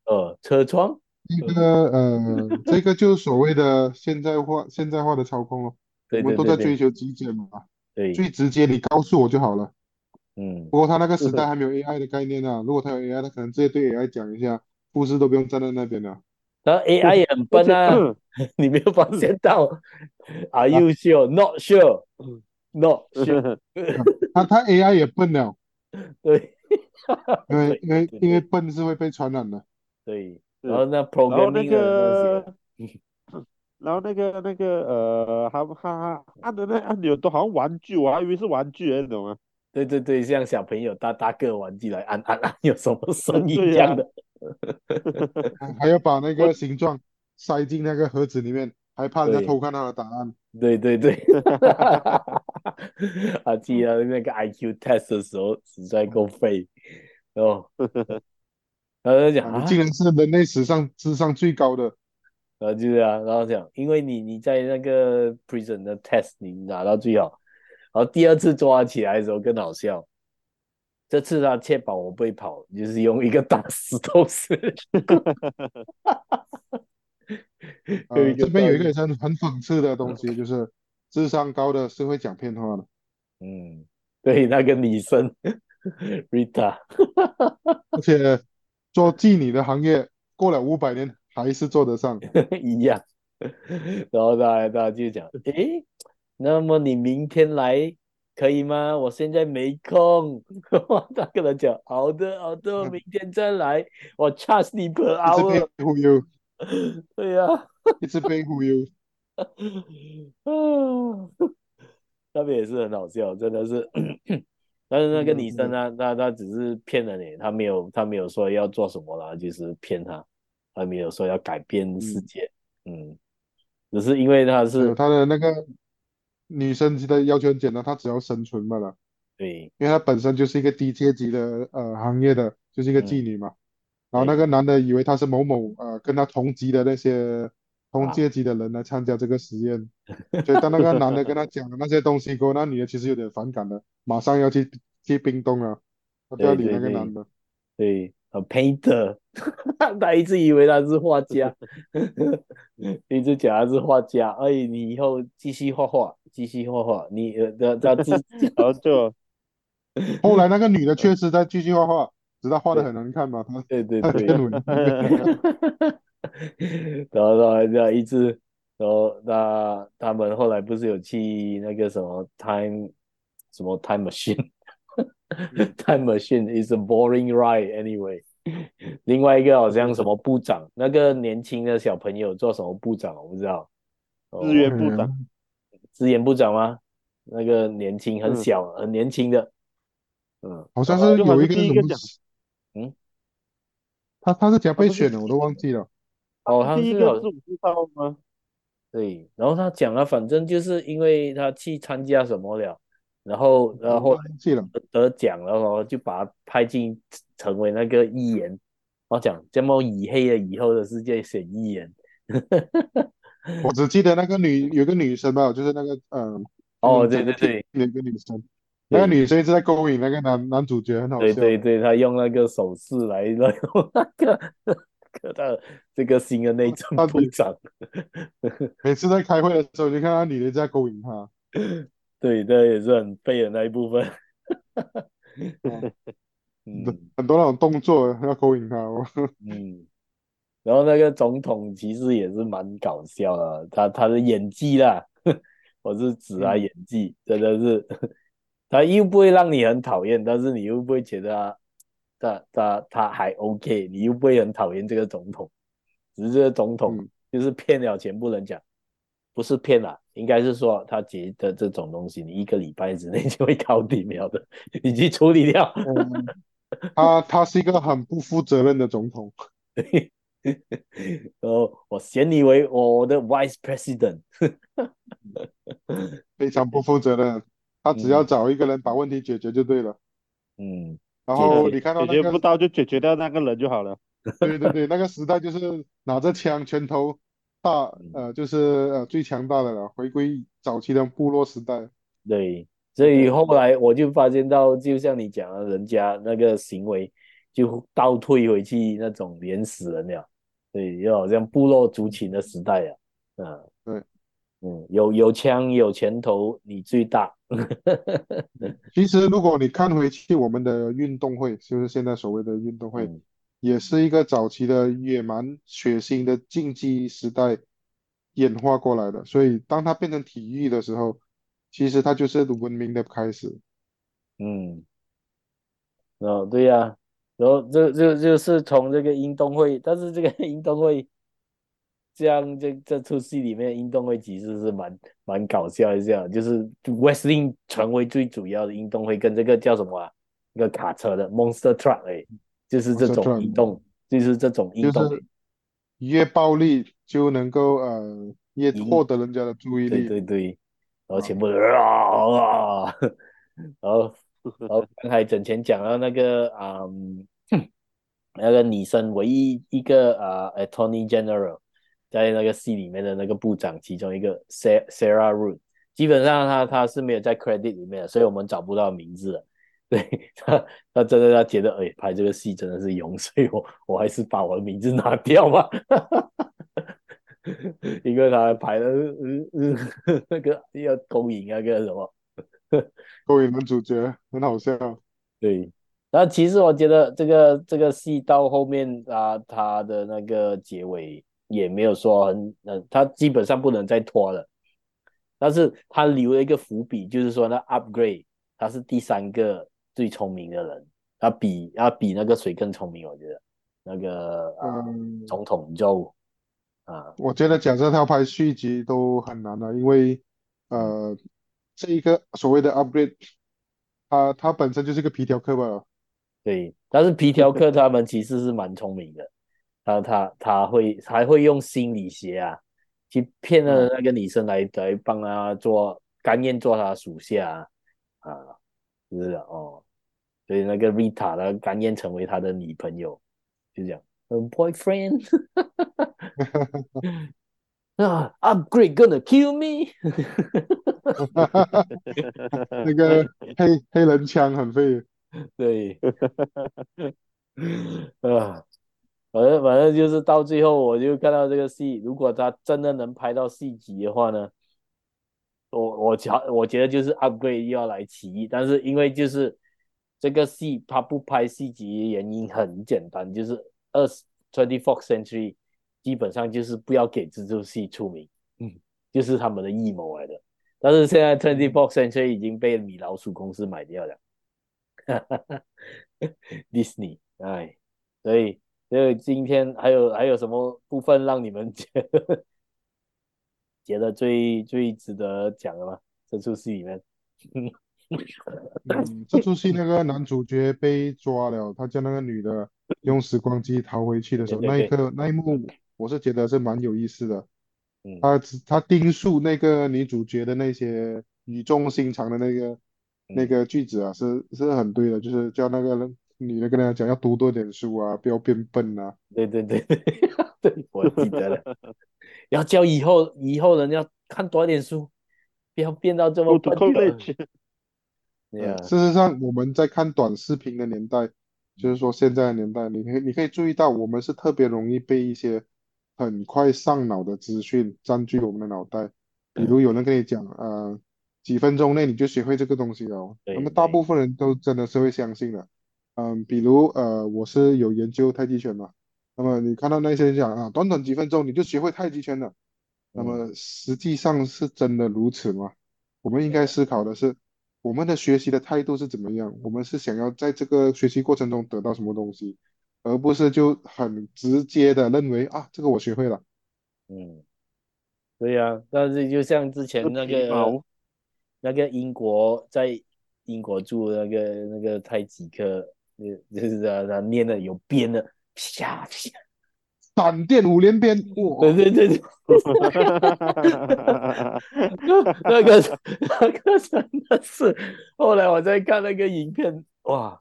呃，车窗，这个呃，这个就是所谓的现代化现代化的操控咯。对对对对，我们都在追求极简嘛，对，最直接，你告诉我就好了。嗯，不过他那个时代还没有 AI 的概念啊，如果他有 AI，他可能直接对 AI 讲一下，护士都不用站在那边了。然后 AI 也很笨啊，你没有发现到？Are you sure? Not sure. Not sure. 他他 AI 也笨了。对，因为因为因为笨是会被传染的。对，然后那 programming 的东西。然后那个那个呃，他他按的那按钮都好像玩具，我还以为是玩具，你懂吗？对对对，像小朋友大大个玩具来按按按，有什么声音一样的？啊、还要把那个形状塞进那个盒子里面，还怕人家偷看他的答案。对对对，啊，记得那个 IQ test 的时候实在够废哦。然后讲、啊，你竟然是人类史上智商最高的。然后就是啊，然后讲，因为你你在那个 prison 的 test 你拿到最好，然后第二次抓起来的时候更好笑，这次他确保我不会跑，就是用一个大石头死。呃、这边有一个很很讽刺的东西，就是智商高的是会讲骗话的。嗯，对，那个女生 Rita，而且做妓女的行业过了五百年。还是做得上 一样，然后他他就讲，诶，那么你明天来可以吗？我现在没空。他跟他讲，好的好的，我明天再来，我 charge 你 per hour。忽悠。对呀、啊，一直被忽悠。啊，那边也是很好笑，真的是。但是那个女生呢，她她只是骗了你，她没有她没有说要做什么啦，就是骗她。他没有说要改变世界，嗯，嗯，只是因为他是他的那个女生的要求很简单，她只要生存罢了。对，因为她本身就是一个低阶级的呃行业的，就是一个妓女嘛。嗯、然后那个男的以为他是某某呃跟他同级的那些同阶级的人来参加这个实验，啊、所以当那个男的跟他讲的那些东西过后，那女的其实有点反感的，马上要去去冰冻了，他不要理那个男的。对。Painter，他一直以为他是画家，一直讲他是画家。哎，你以后继续画画，继续画画。你呃，他他自，然后就，后来那个女的确实在继续画画，知道画的很难看嘛，他对对对，然后然后这样一直，然后那他们后来不是有去那个什么 time 什么 time machine，time machine is a boring ride anyway。另外一个好像什么部长，那个年轻的小朋友做什么部长我不知道，资源部长，资源部长吗？那个年轻很小、嗯、很年轻的，嗯，好像是有一个什么，嗯，他他是怎样被选的，我都忘记了。哦，他是有这种知道吗？对，然后他讲了，反正就是因为他去参加什么了，然后然后得奖了，然后就把他派进成为那个议员。我讲这么以黑了以后的世界选议员，我只记得那个女有个女生吧，就是那个嗯。哦，对对对，那个女生，那个女生一直在勾引那个男男主角，很好笑。对对对，他用那个手势来来用那个，可到这个新的内政部长，每次在开会的时候，就看到女的在勾引他。对，这也是很背的那一部分。嗯，很多那种动作要勾引他哦。嗯，然后那个总统其实也是蛮搞笑的，他他的演技啦。我是指他演技，嗯、真的是，他又不会让你很讨厌，但是你又不会觉得他他他他还 OK，你又不会很讨厌这个总统，只是这个总统就是骗了钱不能讲，不是骗了，应该是说他觉得这种东西你一个礼拜之内 就会搞定了的，你去处理掉。嗯、他他是一个很不负责任的总统。然后我选你为我的 Vice President，非常不负责任。他只要找一个人把问题解决就对了。嗯，然后你看到、那个、解决不到就解决掉那个人就好了。对对对，那个时代就是拿着枪拳头大，呃，就是呃最强大的了，回归早期的部落时代。对，所以后来我就发现到，就像你讲的，人家那个行为就倒退回去那种原始人了。对，就好像部落族群的时代呀，啊，嗯，对，嗯，有有枪有拳头，你最大。其实，如果你看回去，我们的运动会，就是现在所谓的运动会，嗯、也是一个早期的野蛮血腥的竞技时代演化过来的。所以，当它变成体育的时候，其实它就是文明的开始。嗯，哦，对呀、然后这这就是从这个运动会，但是这个运动会，这样这这出戏里面运动会其实是蛮蛮搞笑一下，就是 Wrestling 成为最主要的运动会，跟这个叫什么啊？一个卡车的 Monster Truck 哎，就是这种移动，就是这种移动，越暴力就能够呃越获得人家的注意力，对对对，然后全部啊啊，然后。然后刚才整前讲到那个嗯，那个女生唯一一个啊、呃、Attorney General 在那个戏里面的那个部长，其中一个 Sarah Sarah Root，基本上他他是没有在 credit 里面的，所以我们找不到名字了。对 他，他真的他觉得哎，拍这个戏真的是勇，所以我我还是把我的名字拿掉吧。因为他拍的嗯嗯那个要勾引那个什么。勾引男主角很好笑，对。那其实我觉得这个这个戏到后面啊，他的那个结尾也没有说很，嗯，他基本上不能再拖了。但是他留了一个伏笔，就是说那 Upgrade 他是第三个最聪明的人，他比他比那个谁更聪明？我觉得那个、啊、嗯总统 Joe 啊，我觉得假设他要拍续集都很难了，因为呃。这一个所谓的 upgrade，他他本身就是个皮条客吧？对，但是皮条客他们其实是蛮聪明的，他他他会还会用心理学啊，去骗了那个女生来、嗯、来帮他做，甘愿做他属下啊，是的哦，所以那个 Rita 他甘愿成为他的女朋友，就这样，嗯，boyfriend。啊、uh,，upgrade gonna kill me，那个 黑黑人枪很废，对，啊，反正反正就是到最后，我就看到这个戏，如果他真的能拍到续集的话呢，我我觉我觉得就是 upgrade 又要来起义，但是因为就是这个戏他不拍续集的原因很简单，就是二十 twenty fourth century 基本上就是不要给蜘蛛戏出名，嗯，就是他们的阴谋来的。但是现在 twenty fourth century 已经被米老鼠公司买掉了，哈哈哈，Disney，哎，所以所以今天还有还有什么部分让你们觉得觉得最最值得讲的吗？这出戏里面？嗯，这出戏那个男主角被抓了，他叫那个女的用时光机逃回去的时候，那一刻那一幕，我是觉得是蛮有意思的。嗯，他他叮嘱那个女主角的那些语重心长的那个那个句子啊，是是很对的，就是叫那个女的跟他讲要读多点书啊，不要变笨啊。对对对对，对，我记得了，要教以后以后人要看多点书，不要变到这么笨。事实上，我们在看短视频的年代，就是说现在的年代，你可以你可以注意到，我们是特别容易被一些很快上脑的资讯占据我们的脑袋。比如有人跟你讲，呃，几分钟内你就学会这个东西了，那么大部分人都真的是会相信的。嗯，比如呃，我是有研究太极拳嘛，那么你看到那些人讲啊，短短几分钟你就学会太极拳了，那么实际上是真的如此吗？我们应该思考的是。我们的学习的态度是怎么样？我们是想要在这个学习过程中得到什么东西，而不是就很直接的认为啊，这个我学会了。嗯，对呀、啊，但是就像之前那个那个英国在英国住那个那个太极课，就是他他念的有边的，啪啪。闪电五连鞭，对对对对，那个那个真的是，后来我在看那个影片，哇，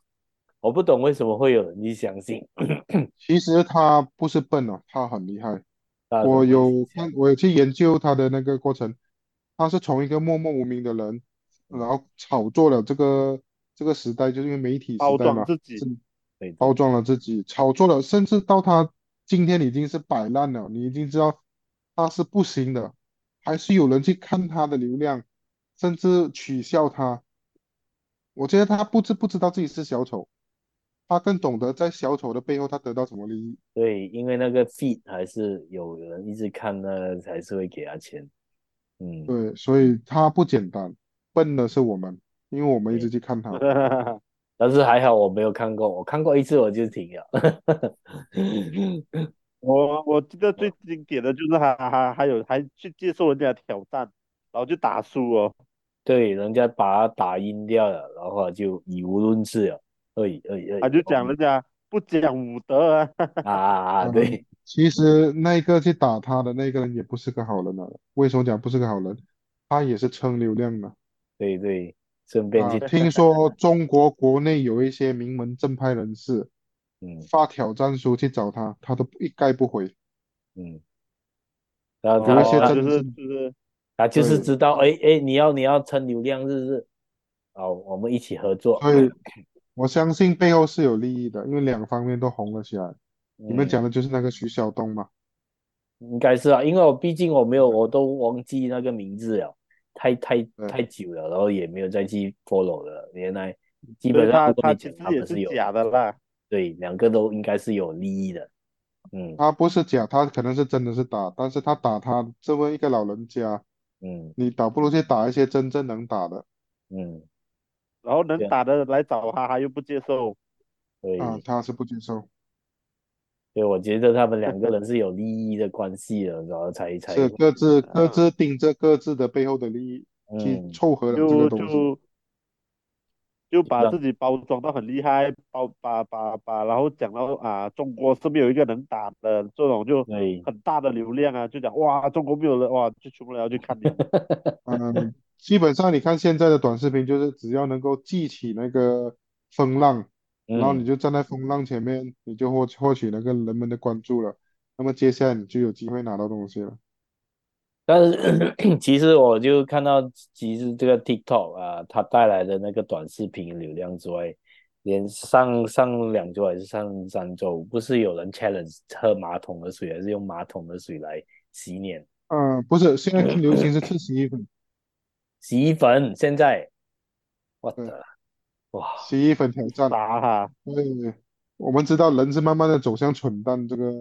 我不懂为什么会有人去相信。其实他不是笨哦，他很厉害。我有看，我有去研究他的那个过程，他是从一个默默无名的人，然后炒作了这个这个时代，就是因为媒体时代嘛，包装自己，包装了自己，炒作了，甚至到他。今天已经是摆烂了，你已经知道他是不行的，还是有人去看他的流量，甚至取笑他。我觉得他不知不知道自己是小丑，他更懂得在小丑的背后他得到什么利益。对，因为那个 feed 还是有人一直看呢，才是会给他钱。嗯，对，所以他不简单，笨的是我们，因为我们一直去看他。但是还好我没有看过，我看过一次我就停了。我我记得最经典的就是还还还有还去接受人家挑战，然后就打输哦。对，人家把他打晕掉了，然后就语无伦次了。哎哎哎，他就讲人家不讲武德啊。啊对，其实那个去打他的那个人也不是个好人啊。为什么讲不是个好人？他也是蹭流量的。对对。顺便去、啊、听说中国国内有一些名门正派人士，嗯，发挑战书去找他，他都一概不回，嗯，然后有一些就是就是他就是知道，哎哎，你要你要蹭流量，是不是？好，我们一起合作。所以我相信背后是有利益的，因为两方面都红了起来。嗯、你们讲的就是那个徐晓东嘛？应该是啊，因为我毕竟我没有，我都忘记那个名字了。太太太久了，然后也没有再去 follow 了。原来基本上他其实也是假的啦。对，两个都应该是有利益的。嗯，他不是假，他可能是真的是打，但是他打他这么一个老人家，嗯，你倒不如去打一些真正能打的。嗯，然后能打的来找他，他又不接受。对，啊，他是不接受。对，我觉得他们两个人是有利益的关系的，然后才才是各自各自盯着各自的背后的利益去凑合了这个东西，就就，就把自己包装到很厉害，包把把把，然后讲到啊，中国是没有一个能打的这种，就很大的流量啊，就讲哇，中国没有人哇，就全部人要去看你。嗯，基本上你看现在的短视频，就是只要能够激起那个风浪。然后你就站在风浪前面，嗯、你就获获取那个人们的关注了。那么接下来你就有机会拿到东西了。但是 其实我就看到，其实这个 TikTok 啊，它带来的那个短视频流量之外，连上上两周还是上三周，不是有人 challenge 喝马桶的水，还是用马桶的水来洗脸？嗯、呃，不是，现在流行是吃洗衣粉。洗衣粉现在，我的。哇，洗衣粉挑战，打哈，对，我们知道人是慢慢的走向蠢蛋这个，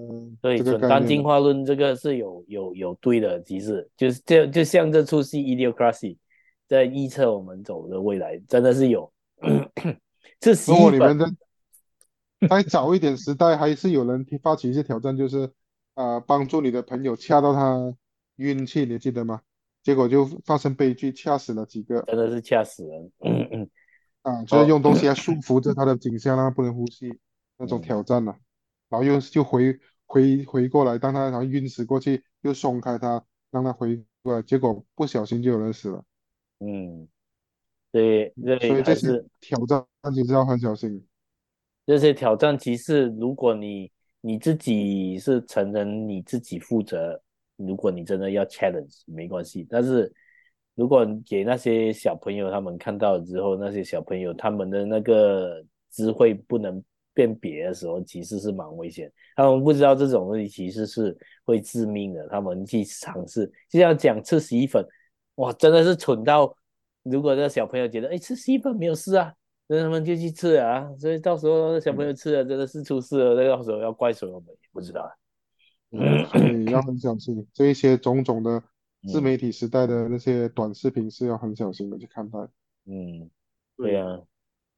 对，这个蠢蛋进化论这个是有有有对的，其实就是就就像这出戏《Idiocracy》在预测我们走的未来，真的是有。这洗衣粉。再早一点时代，还是有人发起一些挑战，就是啊、呃，帮助你的朋友掐到他运气，你记得吗？结果就发生悲剧，掐死了几个，真的是掐死人。啊，就是用东西来束缚着他的颈项，让他不能呼吸，那种挑战了。然后又就回回回过来，当他然后晕死过去，又松开他，让他回过来，结果不小心就有人死了。嗯，对，所以这些挑战其实要很小心。这些挑战，其实如果你你自己是成人，你自己负责。如果你真的要 challenge，没关系。但是如果给那些小朋友他们看到之后，那些小朋友他们的那个智慧不能辨别的时候，其实是蛮危险。他们不知道这种东西其实是会致命的。他们去尝试，就像讲吃洗衣粉，哇，真的是蠢到，如果这小朋友觉得，哎，吃洗衣粉没有事啊。那他们就去吃啊，所以到时候小朋友吃了真的是出事了，那、嗯、到时候要怪谁我们也不知道。嗯，要很小心，这一些种种的自媒体时代的那些短视频是要很小心的去看待。嗯，对啊，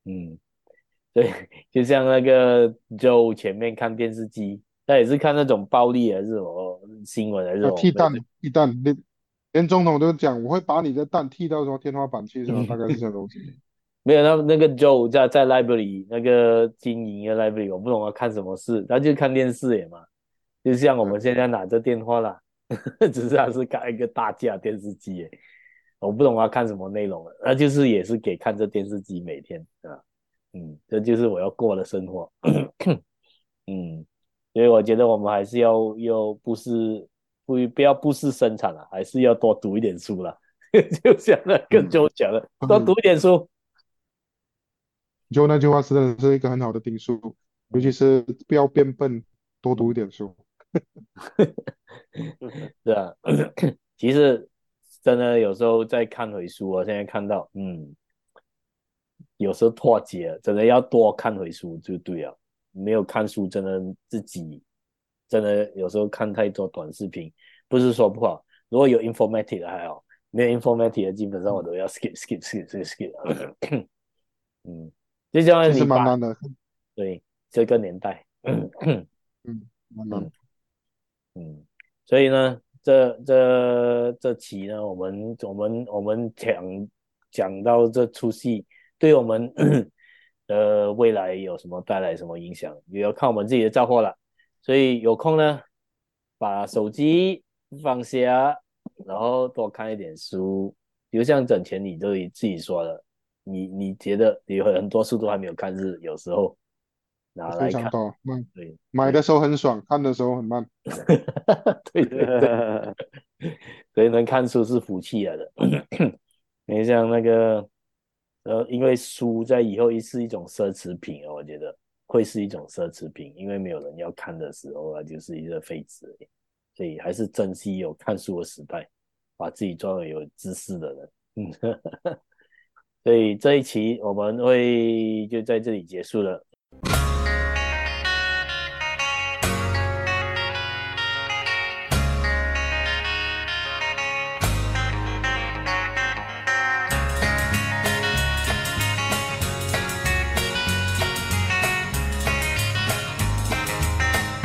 嗯，对，就像那个 Joe 前面看电视机，他也是看那种暴力还是什么新闻还是什么？踢蛋，踢蛋，连连总统都讲，我会把你的蛋踢到什么天花板去，是吧？大概是这种东西。没有，那那个 Joe 在在 library 那个经营的 library，我不懂他看什么事，他就看电视也嘛，就像我们现在拿着电话啦，嗯、只是他是看一个大架电视机诶，我不懂他看什么内容了，那就是也是给看这电视机每天啊，嗯，这就是我要过的生活，嗯，所以我觉得我们还是要要不是不不要不是生产了，还是要多读一点书了，就像那个 Joe 讲的，嗯、多读一点书。就那句话，真的是一个很好的定数，尤其是不要变笨，多读一点书。是啊，其实真的有时候在看回书，我现在看到，嗯，有时候脱节了，真的要多看回书就对了。没有看书，真的自己真的有时候看太多短视频，不是说不好。如果有 informative 的还好，没有 informative 的，基本上我都要 skip skip skip skip skip。嗯。就这样，其实蛮难的。对，这个年代，嗯嗯，蛮难。嗯，所以呢，这这这期呢，我们我们我们讲讲到这出戏，对我们的未来有什么带来什么影响，也要看我们自己的造化了。所以有空呢，把手机放下，然后多看一点书。比如像整前你都自己说的。你你觉得有很多书都还没有看，是有时候拿来看，对，买的时候很爽，看的时候很慢。对对对，所以能看书是福气来的。你像那个呃，因为书在以后也是一种奢侈品哦，我觉得会是一种奢侈品，因为没有人要看的时候，啊就是一个废纸。所以还是珍惜有看书的时代，把自己作为有知识的人。嗯。所以这一期我们会就在这里结束了。